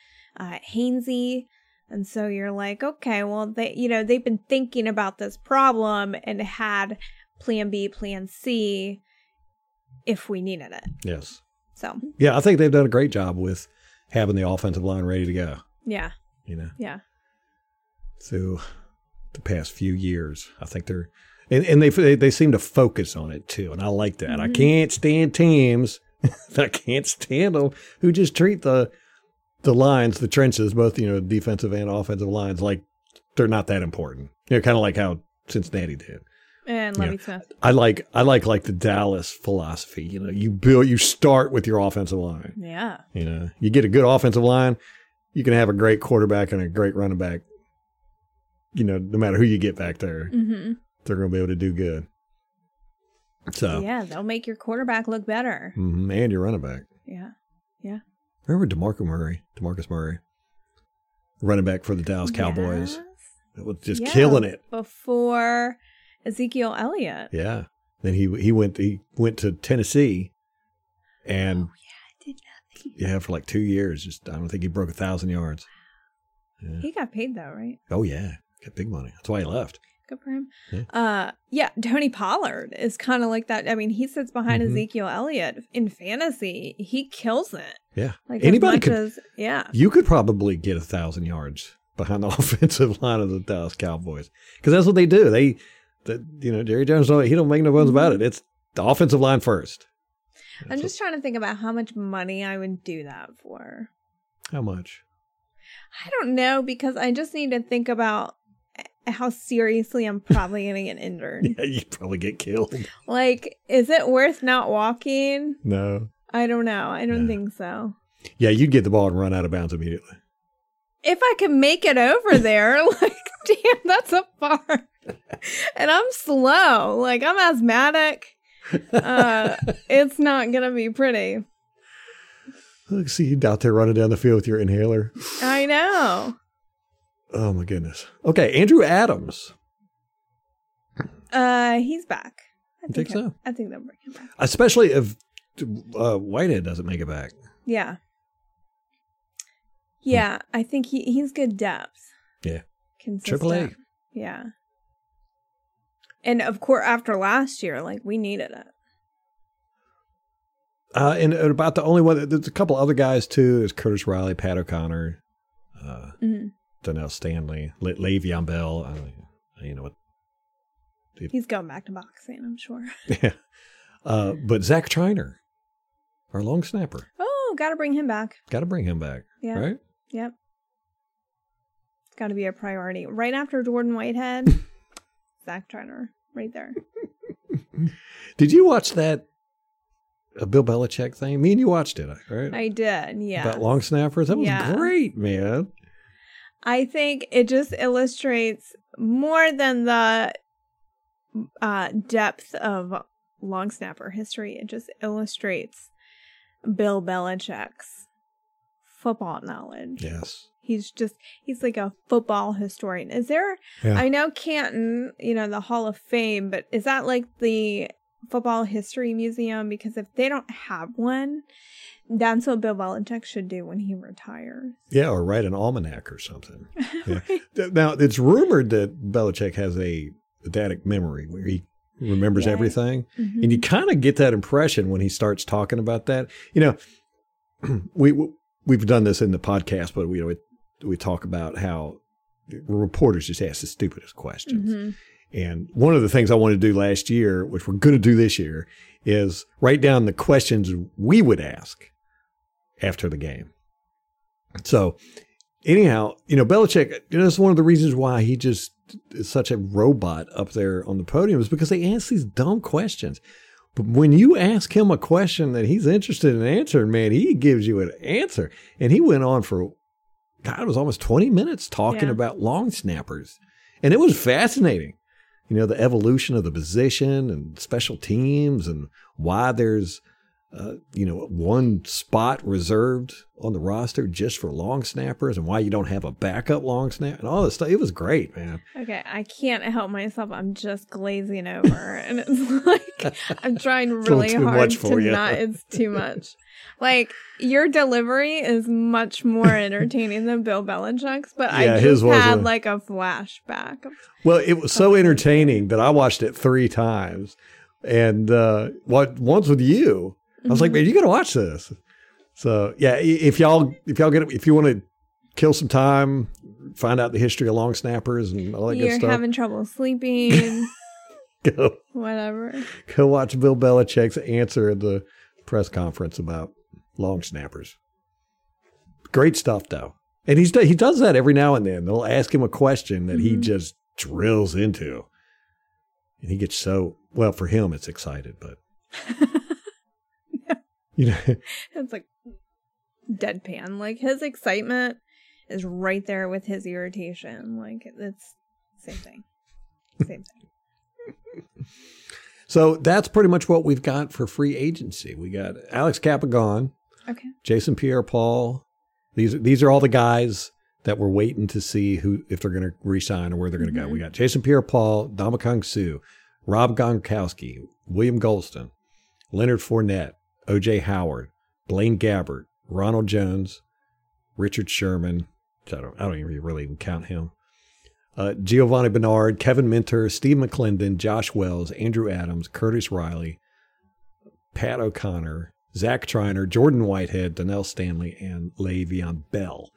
uh, Hainsey. And so you're like, okay, well, they, you know, they've been thinking about this problem and had plan B, plan C if we needed it. Yes. So, Yeah, I think they've done a great job with having the offensive line ready to go. yeah, You know, yeah. through the past few years, I think they're and, and they, they they seem to focus on it too, and I like that. I Mhm. can't stand teams. I can't stand them who just treat the the lines, the trenches, both you know defensive and offensive lines, like they're not that important. You know, kind of like how Cincinnati did. And. Lovie Smith. I like I like like the Dallas philosophy. You know, you build you start with your offensive line. Yeah. You know, you get a good offensive line, you can have a great quarterback and a great running back. You know, no matter who you get back there, hmm they're going to be able to do good. So, Yeah, they'll make your quarterback look better. mhm, and your running back. Yeah, yeah. Remember Demarco Murray, Demarcus Murray, running back for the Dallas Cowboys, Yes. It was just Yeah, killing it. Before Ezekiel Elliott. Yeah. Then he he went he went to Tennessee, and I did not. yeah, for like two years, just I don't think he broke a thousand yards. Yeah. He got paid though, right? Oh yeah, got big money. That's why he left. Good for him. Yeah. Uh, yeah. Tony Pollard is kind of like that. I mean, he sits behind Mhm. Ezekiel Elliott in fantasy. He kills it. Yeah. Like Anybody could- as yeah. You could probably get a thousand yards behind the offensive line of the Dallas Cowboys because that's what they do. They, the, you know, Jerry Jones don't he don't make no bones about mm-hmm. it. It's the offensive line first. I'm That's just trying to think about how much money I would do that for. how much. I don't know because I just need to think about how seriously I'm probably going to get injured. Yeah, you'd probably get killed. Like, is it worth not walking? No. I don't know. I don't Yeah. think so. Yeah, you'd get the ball and run out of bounds immediately. If I can make it over there, like, damn, that's a far. And I'm slow. Like, I'm asthmatic. Uh, it's not going to be pretty. Look, see you out there running down the field with your inhaler. I know. Oh my goodness. Okay, Andrew Adams. Uh, he's back. I You think so? I think they'll bring him back. Especially if uh, Whitehead doesn't make it back. Yeah. Yeah, I think he he's good depth. Yeah. Consistent. Triple A. Yeah. And of course, after last year, like we needed it. Uh, and about the only one, there's a couple other guys too. There's Curtis Riley, Pat O'Connor, uh, Mhm. Donnell Stanley, Le- Le'Veon Bell. I don't, you know what? He's going back to boxing, I'm sure. Yeah. Uh, but Zach Triner, our long snapper, Oh, got to bring him back. got to bring him back, Yeah. right? Yep. It's got to be a priority. Right after Jordan Whitehead, Zach Triner, right there. Did you watch that uh, Bill Belichick thing? Me and you watched it, right? I did. Yeah. About long snappers. That was Yeah. great, man. I think it just illustrates more than the uh, depth of long snapper history. It just illustrates Bill Belichick's football knowledge. Yes. He's just he's like a football historian. Is there Yeah. I know Canton, you know, the Hall of Fame, but is that like the football history museum? Because if they don't have one, that's what Bill Belichick should do when he retires. Yeah, or write an almanac or something. Yeah. Now, it's rumored that Belichick has a eidetic memory where he remembers Yeah. everything. Mhm. And you kind of get that impression when he starts talking about that. You know, we we've done this in the podcast, but we we, we talk about how reporters just ask the stupidest questions. Mhm. And one of the things I wanted to do last year, which we're going to do this year, is write down the questions we would ask after the game. So, anyhow, you know, Belichick, you know, that's one of the reasons why he just is such a robot up there on the podium is because they ask these dumb questions. But when you ask him a question that he's interested in answering, man, he gives you an answer. And he went on for, God, it was almost 20 minutes talking Yeah. about long snappers. And it was fascinating. You know, the evolution of the position and special teams and why there's, uh, you know, one spot reserved on the roster just for long snappers and why you don't have a backup long snap and all this stuff. It was great, man. Okay, I can't help myself. I'm just glazing over, and it's like I'm trying really too hard much to you. not. It's too much. Like your delivery is much more entertaining than Bill Belichick's, but I just had a- like a flashback. Well, it was so entertaining that I watched it three times, and uh, what once with you, I was like, man, you got to watch this. So yeah, if y'all if y'all get if you want to kill some time, find out the history of long snappers and all that You're good stuff, You're having trouble sleeping, go whatever. go watch Bill Belichick's answer at the press conference about long snappers. Great stuff though, and he's he does that every now and then. They'll ask him a question that he Mhm. just drills into, and he gets so well for him. It's excited, but you know, It's like deadpan. Like his excitement is right there with his irritation. Like it's same thing. Same thing. so that's pretty much what we've got for free agency. We got Alex Cappa gone, Okay. Jason Pierre-Paul. These these are all the guys that we're waiting to see who if they're going to resign or where they're going to go. Mhm. We got Jason Pierre-Paul, Ndamukong Suh, Rob Gronkowski, William Gholston, Leonard Fournette, O.J. Howard, Blaine Gabbert, Ronald Jones, Richard Sherman. I don't I don't even really even count him. Uh, Giovanni Bernard, Kevin Minter, Steve McClendon, Josh Wells, Andrew Adams, Curtis Riley, Pat O'Connor, Zach Triner, Jordan Whitehead, Donnell Stanley, and Le'Veon Bell.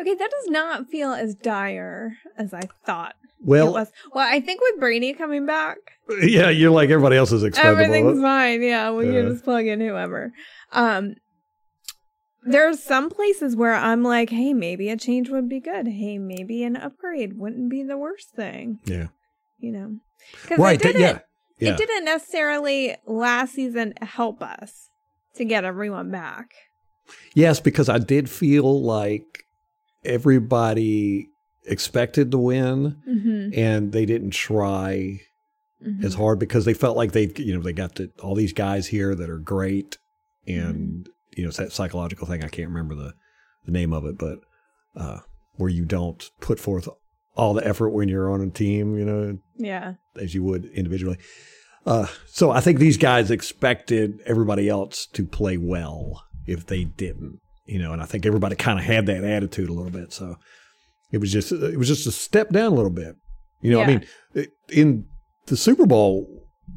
Okay, that does not feel as dire as I thought it Well, was. Well, I think with Brady coming back, yeah, you're like everybody else is expendable. everything's fine. Yeah, we Yeah. can just plug in whoever. Um, there's some places where I'm like, hey, maybe a change would be good. Hey, maybe an upgrade wouldn't be the worst thing. Yeah. You know, because Right. it that- didn't. yeah. Yeah. It didn't necessarily last season help us to get everyone back. Yes, because I did feel like everybody expected to win Mm-hmm. and they didn't try as hard because they felt like they you know they got the, all these guys here that are great and you know it's that psychological thing. I can't remember the the name of it but uh where you don't put forth all the effort when you're on a team you know Yeah. as you would individually. Uh so I think these guys expected everybody else to play well if they didn't you know and I think everybody kind of had that attitude a little bit so it was just it was just a step down a little bit you know I mean it- in the Super Bowl,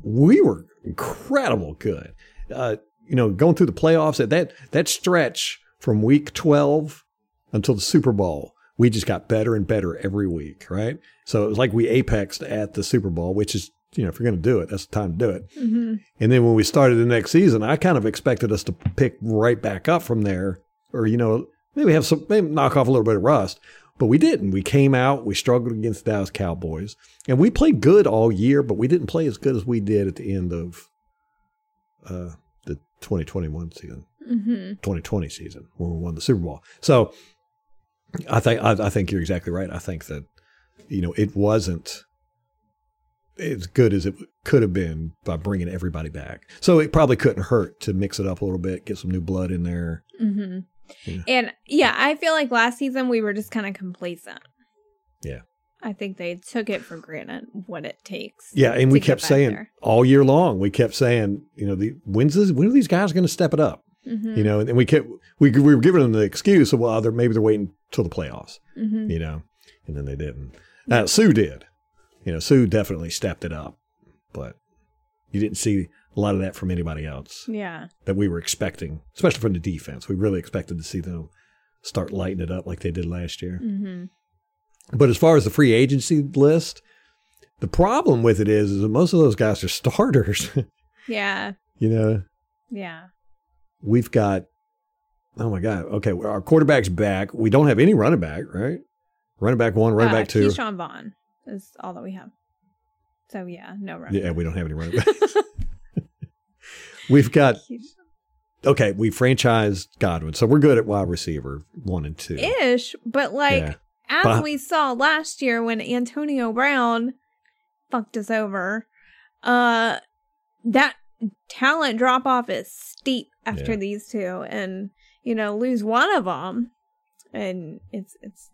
we were incredible good. Uh, you know, going through the playoffs at that that stretch from week twelve until the Super Bowl, we just got better and better every week, right? So it was like we apexed at the Super Bowl, which is you know if you're going to do it, that's the time to do it. Mm-hmm. And then when we started the next season, I kind of expected us to pick right back up from there, or you know maybe have some maybe knock off a little bit of rust. But we didn't. We came out, we struggled against the Dallas Cowboys, and we played good all year, but we didn't play as good as we did at the end of uh, the 2021 season, Mm-hmm. 2020 season when we won the Super Bowl. So I think I, I think you're exactly right. I think that you know it wasn't as good as it could have been by bringing everybody back. So it probably couldn't hurt to mix it up a little bit, get some new blood in there. hmm Yeah. And yeah, I feel like last season we were just kind of complacent. Yeah. I think they took it for granted what it takes. Yeah, and we kept saying there. all year long, we kept saying, you know, the when's this, when are these guys going to step it up? Mhm. You know, and we kept we we were giving them the excuse of well, they're maybe they're waiting till the playoffs. Mhm. you know, and then they didn't. Now, Suh did. You know, Suh definitely stepped it up, but you didn't see a lot of that from anybody else Yeah. that we were expecting, especially from the defense. We really expected to see them start lighting it up like they did last year. hmm But as far as the free agency list, the problem with it is, is that most of those guys are starters. Yeah. you know, Yeah. we've got, oh my God, okay, our quarterback's back. We don't have any running back, right? Running back one, running uh, back two. Ke'Shawn Vaughn is all that we have. So yeah, no run. Yeah, we don't have any running backs. We've got okay. We franchised Godwin, so we're good at wide receiver one and two. ish, but like Yeah. as But- we saw last year when Antonio Brown fucked us over, uh that talent drop off is steep after Yeah. these two and you know lose one of them and it's it's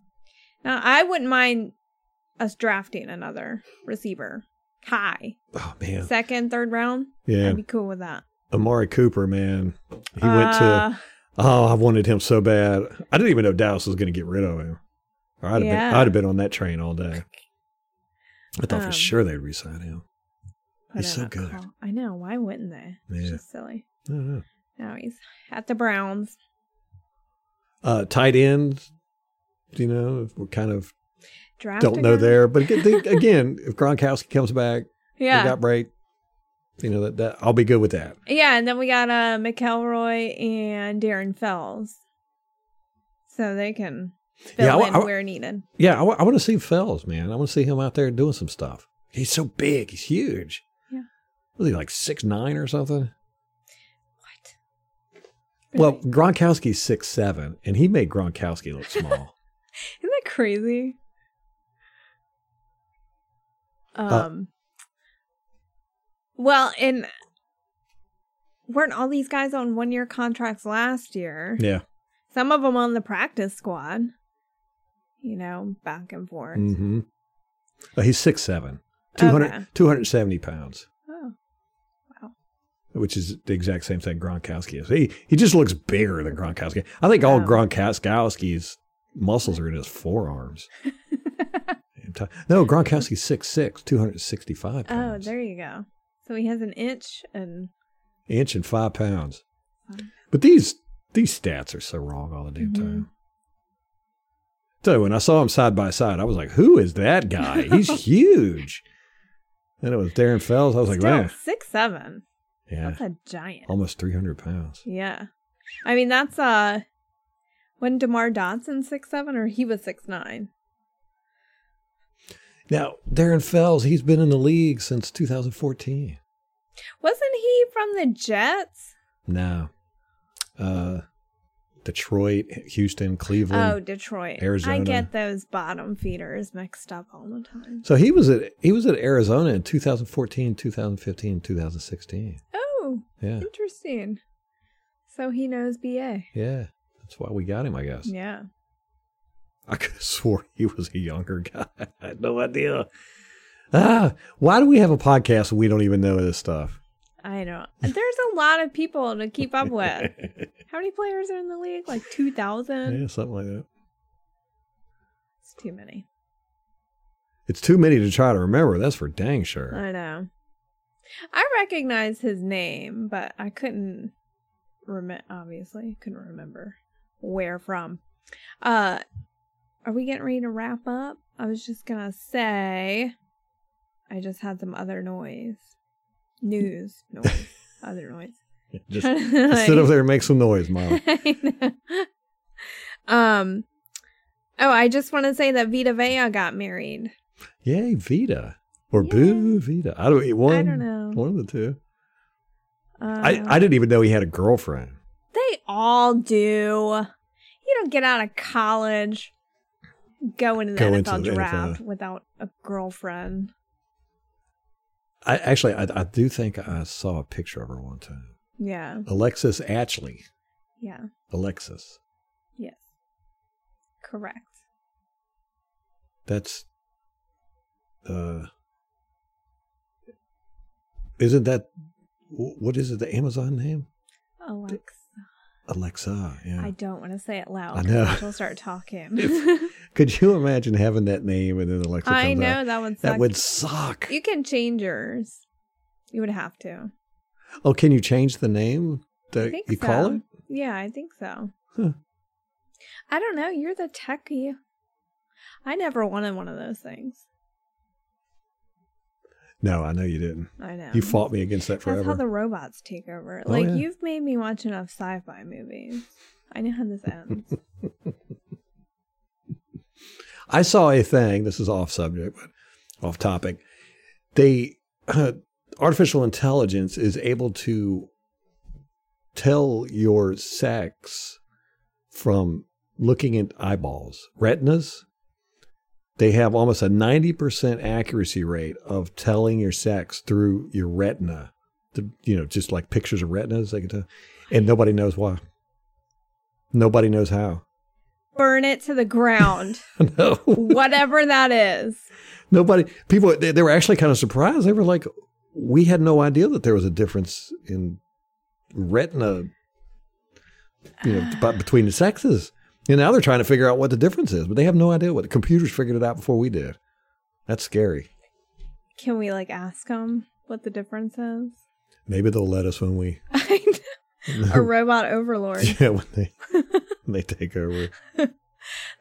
now I wouldn't mind us drafting another receiver high Oh man, second third round yeah. I'd be cool with that Amari Cooper, man, he went to. Uh, Oh, I wanted him so bad. I didn't even know Dallas was going to get rid of him. Or I'd have been. Yeah. I'd have been on that train all day. I thought Um, for sure they'd resign him. He's so good. call. I know why wouldn't they it's Yeah. just silly I don't know. now he's at the Browns Uh, tight ends, you know, we're kind of draft don't know there. But again, again, if Gronkowski comes back, yeah we got break. You know that, that I'll be good with that. Yeah, and then we got uh McElroy and Darren Fells. So they can fill Yeah, I in I where needed. Yeah, I, want to see Fells, man. I want to see him out there doing some stuff. He's so big. He's huge. Yeah. Was he like six nine or something? What? Well, Really? Gronkowski's six seven, and he made Gronkowski look small. Isn't that crazy? Uh, Um Well, and weren't all these guys on one year contracts last year? yeah. Some of them on the practice squad. You know, back and forth. Mm-hmm. Uh, he's six seven. 200, Okay. 270 pounds, Oh. Wow. Which is the exact same thing Gronkowski is. He he just looks bigger than Gronkowski. I think all. Gronkowski's muscles are in his forearms. No, Gronkowski's 6'6", 265 oh, there you go. So he has an inch and inch and five pounds. But these these stats are so wrong all the damn Mhm. time. So when I saw him side by side, I was like, "Who is that guy? He's huge." And it was Darren Fells. I was like, still "Man, six seven. yeah, That's a giant. almost three hundred pounds." Yeah. I mean that's uh when Demar Dotson six seven or he was six nine. Now Darren Fells, he's been in the league since 2014. Wasn't he from the Jets? No, uh, Detroit, Houston, Cleveland. Oh, Detroit. Arizona. I get those bottom feeders mixed up all the time. So he was at he was at Arizona in 2014, 2015, 2016. Oh, Yeah, interesting. So he knows BA. yeah. That's why we got him, I guess. Yeah. I could have swore he was a younger guy. I had no idea. Ah, why do we have a podcast and we don't even know this stuff? I know. There's a lot of people to keep up with. How many players are in the league? Like 2,000? yeah, something like that. It's too many. It's too many to try to remember. That's for dang sure. I know. I recognize his name, but I couldn't remember. Obviously, couldn't remember where from. Uh, are we getting ready to wrap up? I was just gonna say, I just had some other noise, news noise, other noise. Just, just sit up there and make some noise, Mom. Um. Oh, I just want to say that Vita Vea got married. Yay, Vita. Or. Boo Vita. I don't one I don't know. one of the two. Uh, I, I didn't even know he had a girlfriend. They all do. You don't get out of college, go into the Go NFL into the draft NFL. without a girlfriend. I actually, I, I do think I saw a picture of her one time. Yeah. Alexis Ashley. Yeah. Alexis. Yes. Correct. That's. Uh, isn't that what is it? The Amazon name? Alexa. Alexa. Yeah. I don't want to say it loud. I know. She'll start talking. Could you imagine having that name and then Alexa comes I know out? that would suck. That would suck. You can change yours. You would have to. Oh, can you change the name that you so. call it? Yeah, I think so. Huh. I don't know. You're the techie. I never wanted one of those things. No, I know you didn't. I know. You fought me against that forever. That's how the robots take over. Oh, like yeah. you've made me watch enough sci-fi movies. I know how this ends. I saw a thing. This is off subject, but off topic. They artificial intelligence is able to tell your sex from looking at eyeballs, retinas. They have almost a ninety percent accuracy rate of telling your sex through your retina. The, you know, just like pictures of retinas, they can tell, and nobody knows why. Nobody knows how. Burn it to the ground. no. Whatever that is. Nobody, people, they, they were actually kind of surprised. They were like, we had no idea that there was a difference in retina, you know, b- between the sexes. And now they're trying to figure out what the difference is, but they have no idea what the computers figured it out before we did. That's scary. Can we like ask them what the difference is? Maybe they'll let us when we, I know. A robot overlord. yeah, when they, when they take over.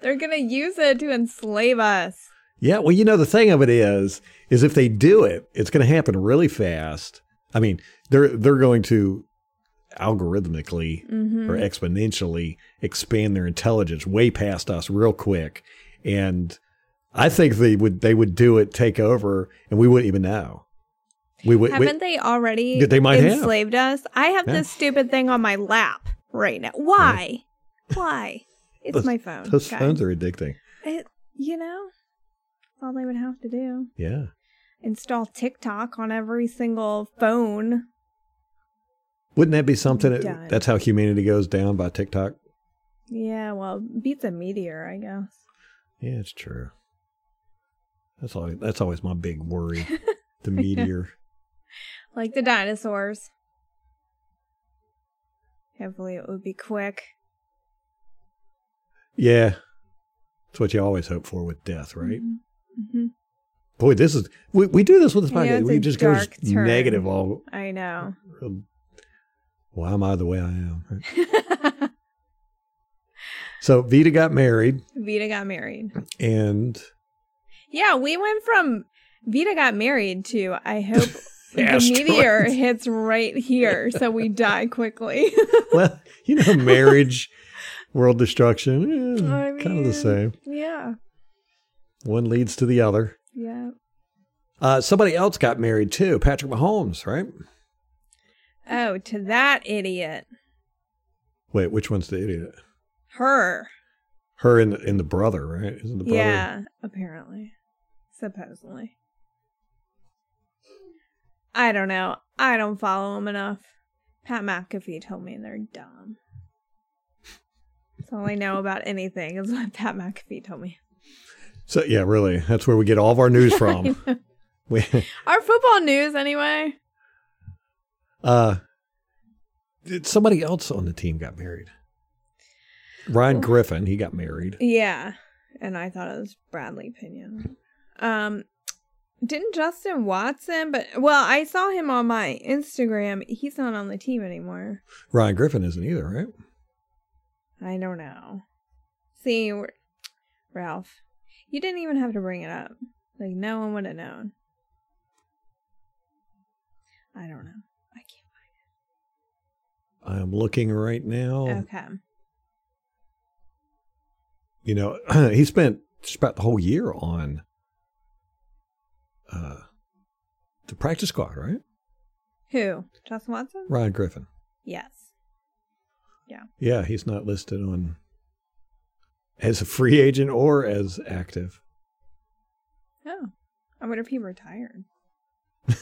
They're gonna use it to enslave us. Yeah, well, you know, the thing of it is, is if they do it, it's going to happen really fast. I mean, they're they're going to algorithmically Mm-hmm. or exponentially expand their intelligence way past us real quick, and I think they would they would do it, take over, and we wouldn't even know. We we- Haven't they already they might have. enslaved us? I have Yeah. this stupid thing on my lap right now. Why? Why? It's Those- my phone. those guys. phones are addicting. It, you know, that's all they would have to do. Yeah. Install TikTok on every single phone. Wouldn't that be something? that- that's how humanity goes down by TikTok. Yeah, well, beats a meteor, I guess. Yeah, it's true. That's always that's always my big worry. The meteor. Like the dinosaurs. Hopefully, it would be quick. Yeah. That's what you always hope for with death, right? hmm Boy, this is we, we do this with this know, podcast. We a just go negative all I know. why am I the way I am? right? So Vita got married Vita got married. and Yeah, we went from Vita got married to I hope the Asteroids. meteor hits right here so we die quickly. well, you know, marriage, world destruction, eh, I kind of the same. Yeah. One leads to the other. Yeah. Uh, somebody else got married too, Patrick Mahomes, right? Oh, to that idiot. Wait, which one's the idiot? Her. Her and the, and the brother, right? Isn't the brother? Yeah, apparently. Supposedly. I don't know. I don't follow them enough. Pat McAfee told me they're dumb. That's all I know about anything is what Pat McAfee told me. So yeah, really, that's where we get all of our news from. we, Our football news, anyway. uh, did somebody else on the team got married. Ryan Griffin, he got married. Yeah, and I thought it was Bradley Pinion. Um, didn't Justin Watson? But well, I saw him on my Instagram. He's not on the team anymore. Ryan Griffin isn't either, right? I don't know. See, Ralph, you didn't even have to bring it up. Like no one would have known. I don't know. I can't find it. I am looking right now. Okay. You know, he spent just about the whole year on uh, the practice squad, right? Who? Justin Watson? Ryan Griffin. Yes. Yeah, Yeah, he's not listed on as a free agent or as active. Oh, I wonder if he retired.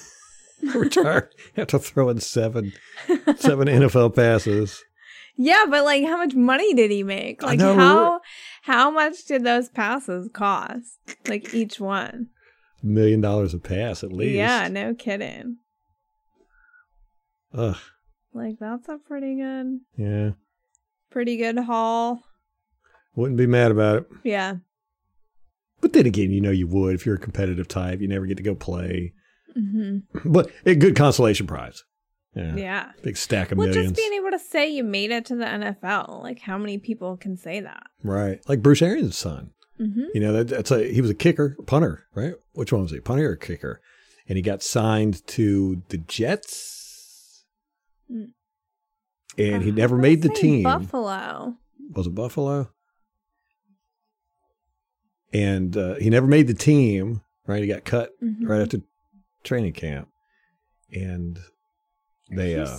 Retired after throwing seven seven NFL passes. Yeah, but like, how much money did he make? Like, know, how how much did those passes cost? Like each one? Million dollars a pass at least. Yeah, no kidding. Ugh. Like, that's a pretty good, Yeah. pretty good haul. Wouldn't be mad about it. Yeah. But then again, you know you would if you're a competitive type. You never get to go play. hmm But a good consolation prize. Yeah. Yeah. Big stack of Well, millions. just being able to say you made it to the NFL, like how many people can say that? right. Like Bruce Arians' son. Hmm You know, that, that's a he was a kicker, punter, right? Which one was he? Punter or kicker? And he got signed to the Jets. Mm. And he never made the team. Buffalo. Was it Buffalo? And uh, he never made the team, right? He got cut Mhm. right after training camp. And they uh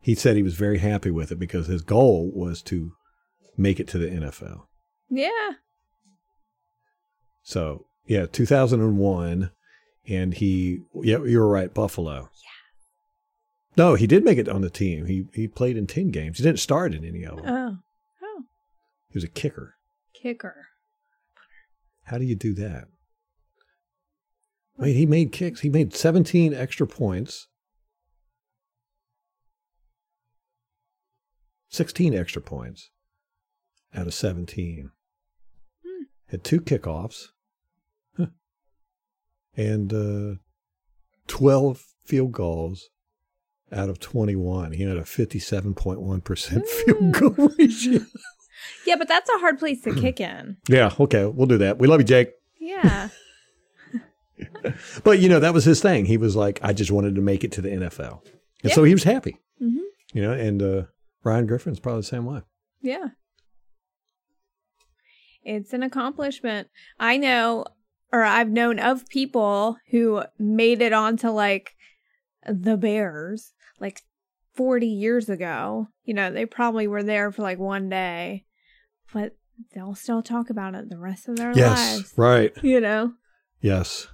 he said he was very happy with it because his goal was to make it to the NFL. yeah. So yeah, 2001, and he yeah you were right, Buffalo. Yeah. No, he did make it on the team. He he played in ten games. He didn't start in any of them. Oh. Oh. He was a kicker. Kicker. How do you do that? I mean, he made kicks. He made 17 extra points. 16 extra points out of 17. Hmm. Had two kickoffs. And uh, 12 field goals out of 21. He had a 57.1% field goal ratio. Yeah, but that's a hard place to kick in. Yeah, okay, we'll do that. We love you, Jake. Yeah. But you know, that was his thing. He was like, I just wanted to make it to the NFL. And so he was happy. hmm You know, and uh Ryan Griffin's probably the same way. Yeah. It's an accomplishment. I know, or I've known of people who made it onto like the Bears like 40 years ago. You know, they probably were there for like one day, but they'll still talk about it the rest of their lives. Right. You know? Yes.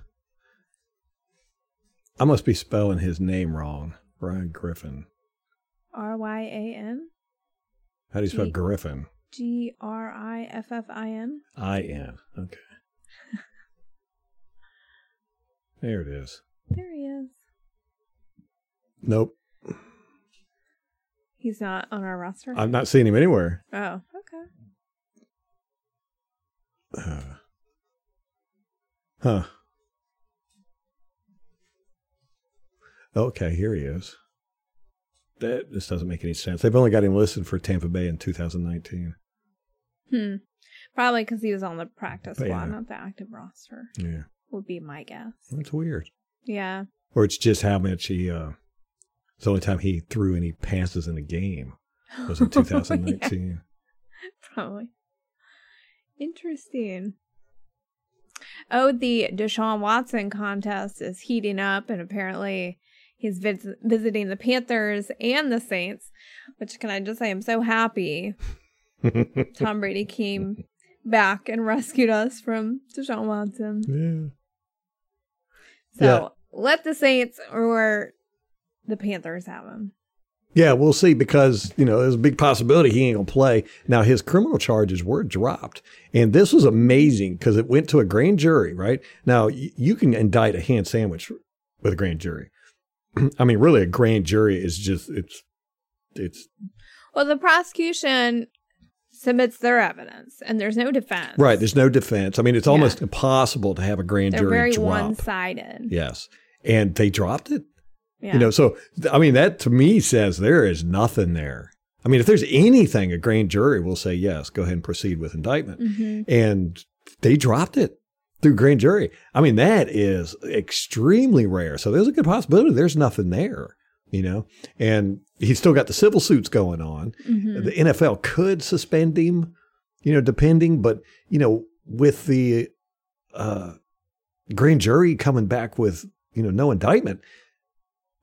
I must be spelling his name wrong. Ryan Griffin. R Y A N How do you spell G- Griffin? G R I F F I N. I N. Okay. There it is. There he is. Nope. He's not on our roster. I'm not seeing him anywhere. oh, okay. Uh, huh. Okay, here he is. That this doesn't make any sense. They've only got him listed for Tampa Bay in 2019. Hmm. Probably because he was on the practice But, squad, yeah. not the active roster. Yeah, Would be my guess. that's weird. Yeah. Or it's just how much he. uh It's the only time he threw any passes in a game was in 2019. Yeah, probably. Interesting. Oh, the Deshaun Watson contest is heating up, and apparently he's vis- visiting the Panthers and the Saints. Which can I just say, I'm so happy Tom Brady came back and rescued us from Deshaun Watson. yeah. So Yeah. let the Saints or the Panthers have him. Yeah, we'll see because, you know, there's a big possibility he ain't going to play. Now, his criminal charges were dropped. And this was amazing because it went to a grand jury, right? Now, y- you can indict a hand sandwich with a grand jury. I mean, really, a grand jury is just, it's, it's, Well, the prosecution submits their evidence, and there's no defense. right. There's no defense. I mean, it's Yeah. almost impossible to have a grand They're jury very drop. one-sided. Yes. And they dropped it. Yeah. You know, so I mean, that to me says there is nothing there. I mean, if there's anything, a grand jury will say yes, go ahead and proceed with indictment. Mhm. And they dropped it through grand jury. I mean, that is extremely rare. So there's a good possibility there's nothing there. You know, and he's still got the civil suits going on. Mhm. The NFL could suspend him, you know, depending, but you know, with the uh, grand jury coming back with you know no indictment,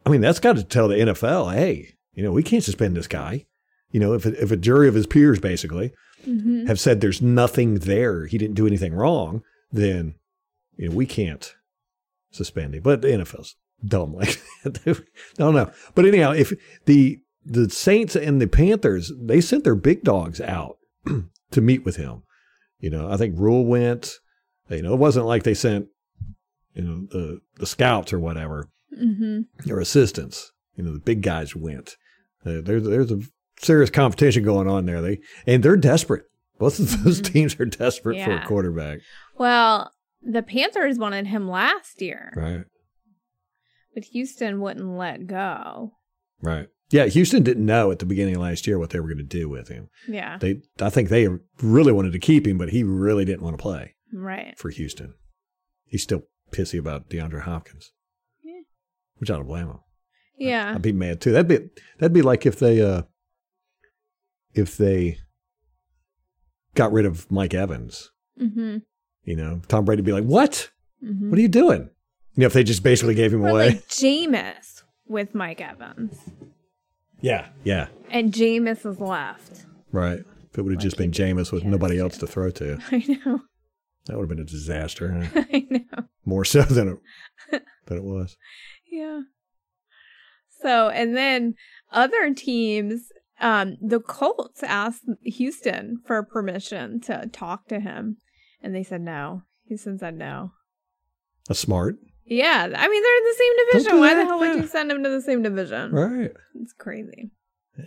I mean that's got to tell the NFL, hey, you know, we can't suspend this guy. You know, if a, if a jury of his peers basically Mhm. have said there's nothing there, he didn't do anything wrong, then you know we can't suspend him. But the NFL's dumb like that. I don't know. But anyhow, if the the Saints and the Panthers, they sent their big dogs out to meet with him. You know, I think Rule went. You know, it wasn't like they sent, you know, the the scouts or whatever Mm-hmm. or assistants. You know, the big guys went. Uh, there's there's a serious competition going on there. They and they're desperate. Both of those Mhm. teams are desperate for a quarterback. Well, the Panthers wanted him last year, Right. But Houston wouldn't let go. Right. Yeah, Houston didn't know at the beginning of last year what they were going to do with him. Yeah, They, I think they really wanted to keep him, but he really didn't want to play right. for Houston. He's still pissy about DeAndre Hopkins, Yeah. which I don't blame him. Yeah, I'd be mad too. That'd be that'd be like if they uh if they got rid of Mike Evans. mm-hmm. You know, Tom Brady'd be like, "What? Mm-hmm. What are you doing?" You know, if they just basically gave him Or away. like Jameis with Mike Evans, yeah, yeah, and Jameis is left. right. If it would have Like just been Jameis with nobody else to throw to, I know, that would have been a disaster. huh? I know. More so than it than it was. Yeah. So, and then other teams, um, the Colts asked Houston for permission to talk to him, and they said no. Houston said no. That's smart, Yeah, I mean they're in the same division. do Why the hell would you send them to the same division? right? It's crazy.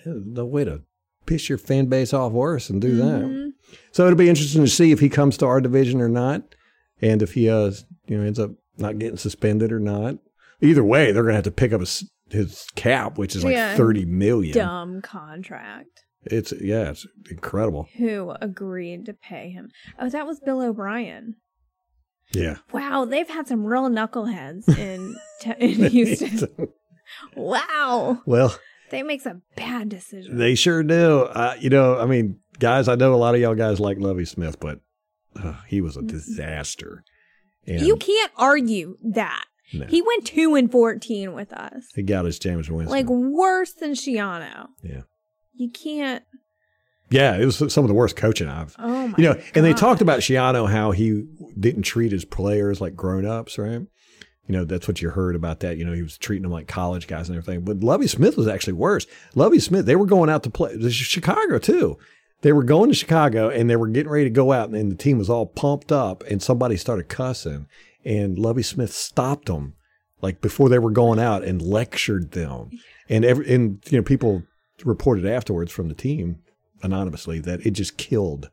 No way to piss your fan base off worse and do that. Mhm. So it'll be interesting to see if he comes to our division or not, and if he uh, you know ends up not getting suspended or not. Either way, they're going to have to pick up his, his cap, which is like Yeah. thirty million. Dumb contract. It's yeah, it's incredible. Who agreed to pay him? Oh, that was Bill O'Brien. Yeah, Wow, they've had some real knuckleheads in in Houston. Wow, well, they make some bad decisions. they sure do. Uh, you know, I mean, guys, I know a lot of y'all guys like Lovie Smith, but uh, he was a disaster. And you can't argue that. no, He went two and fourteen with us, he got his Jameis Winston. like worse than Schiano. yeah, You can't. Yeah, it was some of the worst coaching I've Oh my! you know, and they God. talked about Schiano how he didn't treat his players like grown ups, right? You know, that's what you heard about that. You know, he was treating them like college guys and everything. But Lovie Smith was actually worse. Lovie Smith, they were going out to play this is Chicago too. They were going to Chicago and they were getting ready to go out, and the team was all pumped up, and somebody started cussing, and Lovie Smith stopped them like before they were going out and lectured them, and every and you know people reported afterwards from the team anonymously that it just killed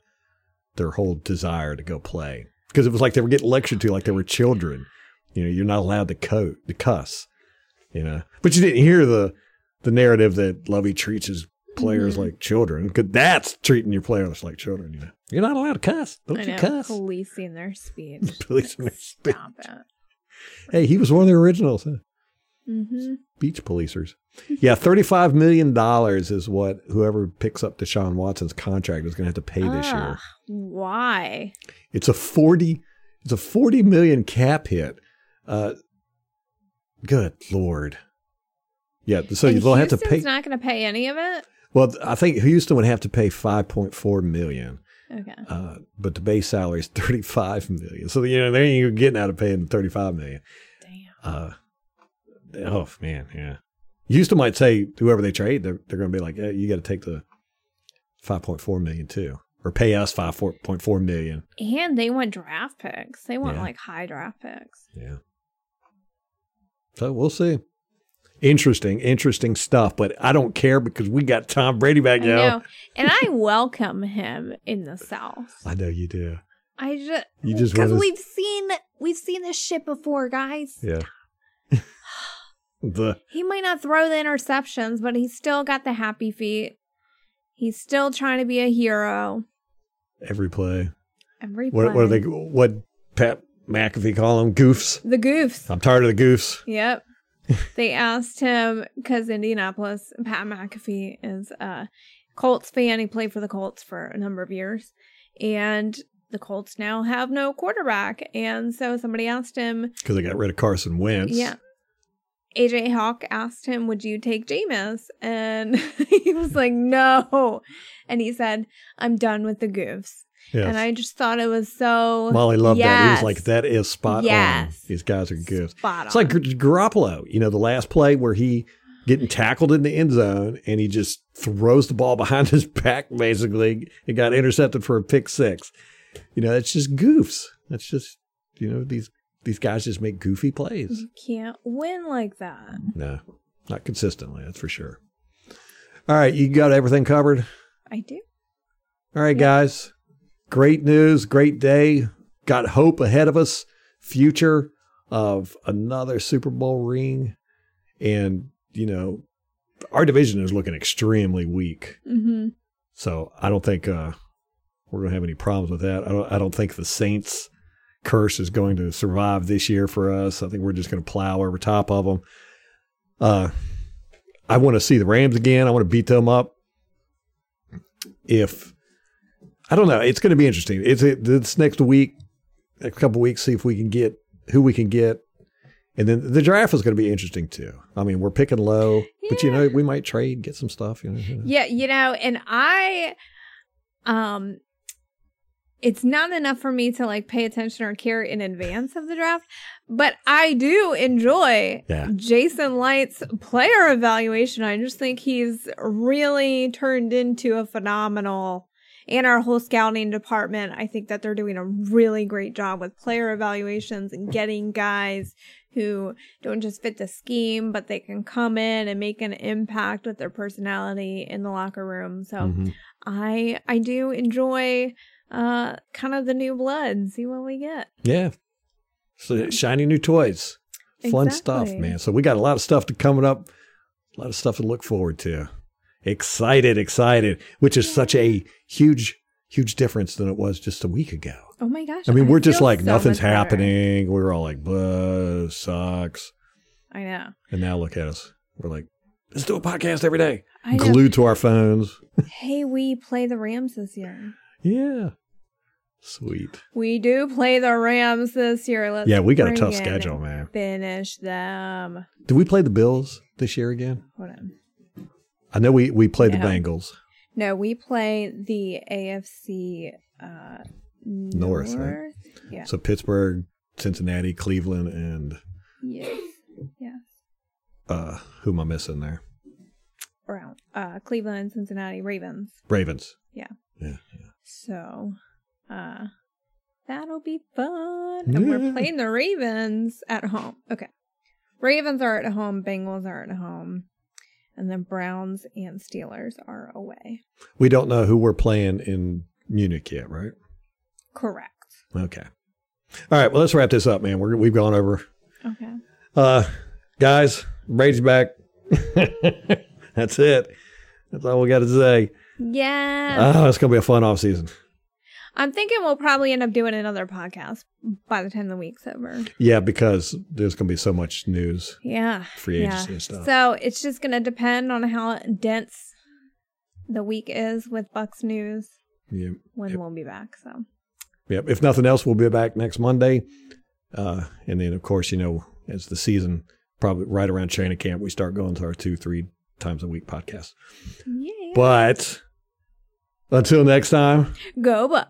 their whole desire to go play because it was like they were getting lectured to like they were children. You know, you're not allowed to co to cuss. You know, but you didn't hear the the narrative that Lovie treats his players Mhm. like children because that's treating your players like children. You know, you're not allowed to cuss. Don't I you know, cuss? policing their speech. Policing their speech. Stop it. Hey, he was one of the originals. Huh? Mm-hmm. Beach policers. Yeah, thirty-five million dollars is what whoever picks up Deshaun Watson's contract is going to have to pay this year. Ah, Why? It's a forty. It's a forty million cap hit. Uh, good lord. Yeah, so and they'll have to Houston's pay. not going to pay any of it. well, I think Houston would have to pay five point four million, Okay. uh, but the base salary is thirty five million. So you know they ain't getting out of paying thirty five million. Damn. Uh, oh man, yeah. Houston might say whoever they trade, they're they're going to be like, eh, you got to take the five point four million too, or pay us five point four million. And they want draft picks. They want Yeah. like high draft picks. Yeah. So we'll see. Interesting, interesting stuff. But I don't care because we got Tom Brady back I now. And I welcome him in the South. I know you do. I just You just because we've seen we've seen this shit before, guys. Yeah. the He might not throw the interceptions, but he's still got the happy feet. He's still trying to be a hero. every play. Every What, what are they? What Pat McAfee call them? Goofs. The goofs. I'm tired of the goofs. Yep. they asked him because Indianapolis, Pat McAfee is a Colts fan. He played for the Colts for a number of years. And the Colts now have no quarterback. And so somebody asked him, Because they got rid of Carson Wentz. yeah. AJ Hawk asked him, Would you take Jameis? And he was like, No. And he said, I'm done with the goofs. Yes. And I just thought it was so. Molly loved that. He was like, "That is spot on. These guys are good." Spot It's like on. Gar- Garoppolo. You know, the last play where he getting tackled in the end zone and he just throws the ball behind his back. Basically, it got intercepted for a pick six. You know, it's just goofs. That's just you know these these guys just make goofy plays. You can't win like that. No, not consistently. That's for sure. All right, you got everything covered. I do. All right, Yeah. guys. Great news, great day. Got hope ahead of us. Future of another Super Bowl ring. And, you know, our division is looking extremely weak. Mm-hmm. So I don't think uh, we're going to have any problems with that. I don't, I don't think the Saints curse is going to survive this year for us. I think we're just going to plow over top of them. Uh, I want to see the Rams again. I want to beat them up. If I don't know, it's going to be interesting. It's it, this next week, a couple weeks, see if we can get who we can get, and then the draft is going to be interesting too. I mean, we're picking low, but you know, we might trade, get some stuff. You know, Yeah, you know, and I um it's not enough for me to like pay attention or care in advance of the draft, but I do enjoy Yeah. Jason Licht's player evaluation. I just think he's really turned into a phenomenal and our whole scouting department. I think that they're doing a really great job with player evaluations and getting guys who don't just fit the scheme, but they can come in and make an impact with their personality in the locker room. So Mhm. I I do enjoy uh kind of the new blood. See what we get. Yeah. So shiny new toys. Fun stuff, man. So we got a lot of stuff to coming up, a lot of stuff to look forward to. Excited, excited, which is such a huge, huge difference than it was just a week ago. Oh my gosh! I mean, we're just like so nothing's much better. happening. We were all like, "Blah, sucks," I know. and now look at us. We're like, "Let's do a podcast every day." I know. Glued to our phones. Hey, we play the Rams this year. Yeah, sweet. We do play the Rams this year. Let's yeah, we got a tough schedule, man. Finish them. Did we play the Bills this year again? Hold on. I know we we played the Bengals. No, we play the AFC uh, North, North. right? Yeah. So Pittsburgh, Cincinnati, Cleveland, and Yes. Yes. uh, who am I missing there? Brown. Uh, Cleveland, Cincinnati, Ravens. Ravens. Yeah. Yeah. So, uh, that'll be fun. And we're playing the Ravens at home. Okay. Ravens are at home. Bengals are at home. And then Browns and Steelers are away. We don't know who we're playing in Munich yet, right? Correct. Okay. All right. Well, let's wrap this up, man. We're, we've gone over. Okay. Uh, guys, Brady's back. That's it. That's all we got to say. Yeah. Oh, it's going to be a fun off season. I'm thinking we'll probably end up doing another podcast by the time the week's over. Yeah, because there's going to be so much news, Yeah. free Yeah. agency and stuff. So it's just going to depend on how dense the week is with Bucs news yeah. when Yep. we'll be back. So Yep. If nothing else, we'll be back next Monday. Uh, and then, of course, you know, as the season, probably right around training camp, we start going to our two, three times a week podcast. yeah. But until next time. Go Bucs.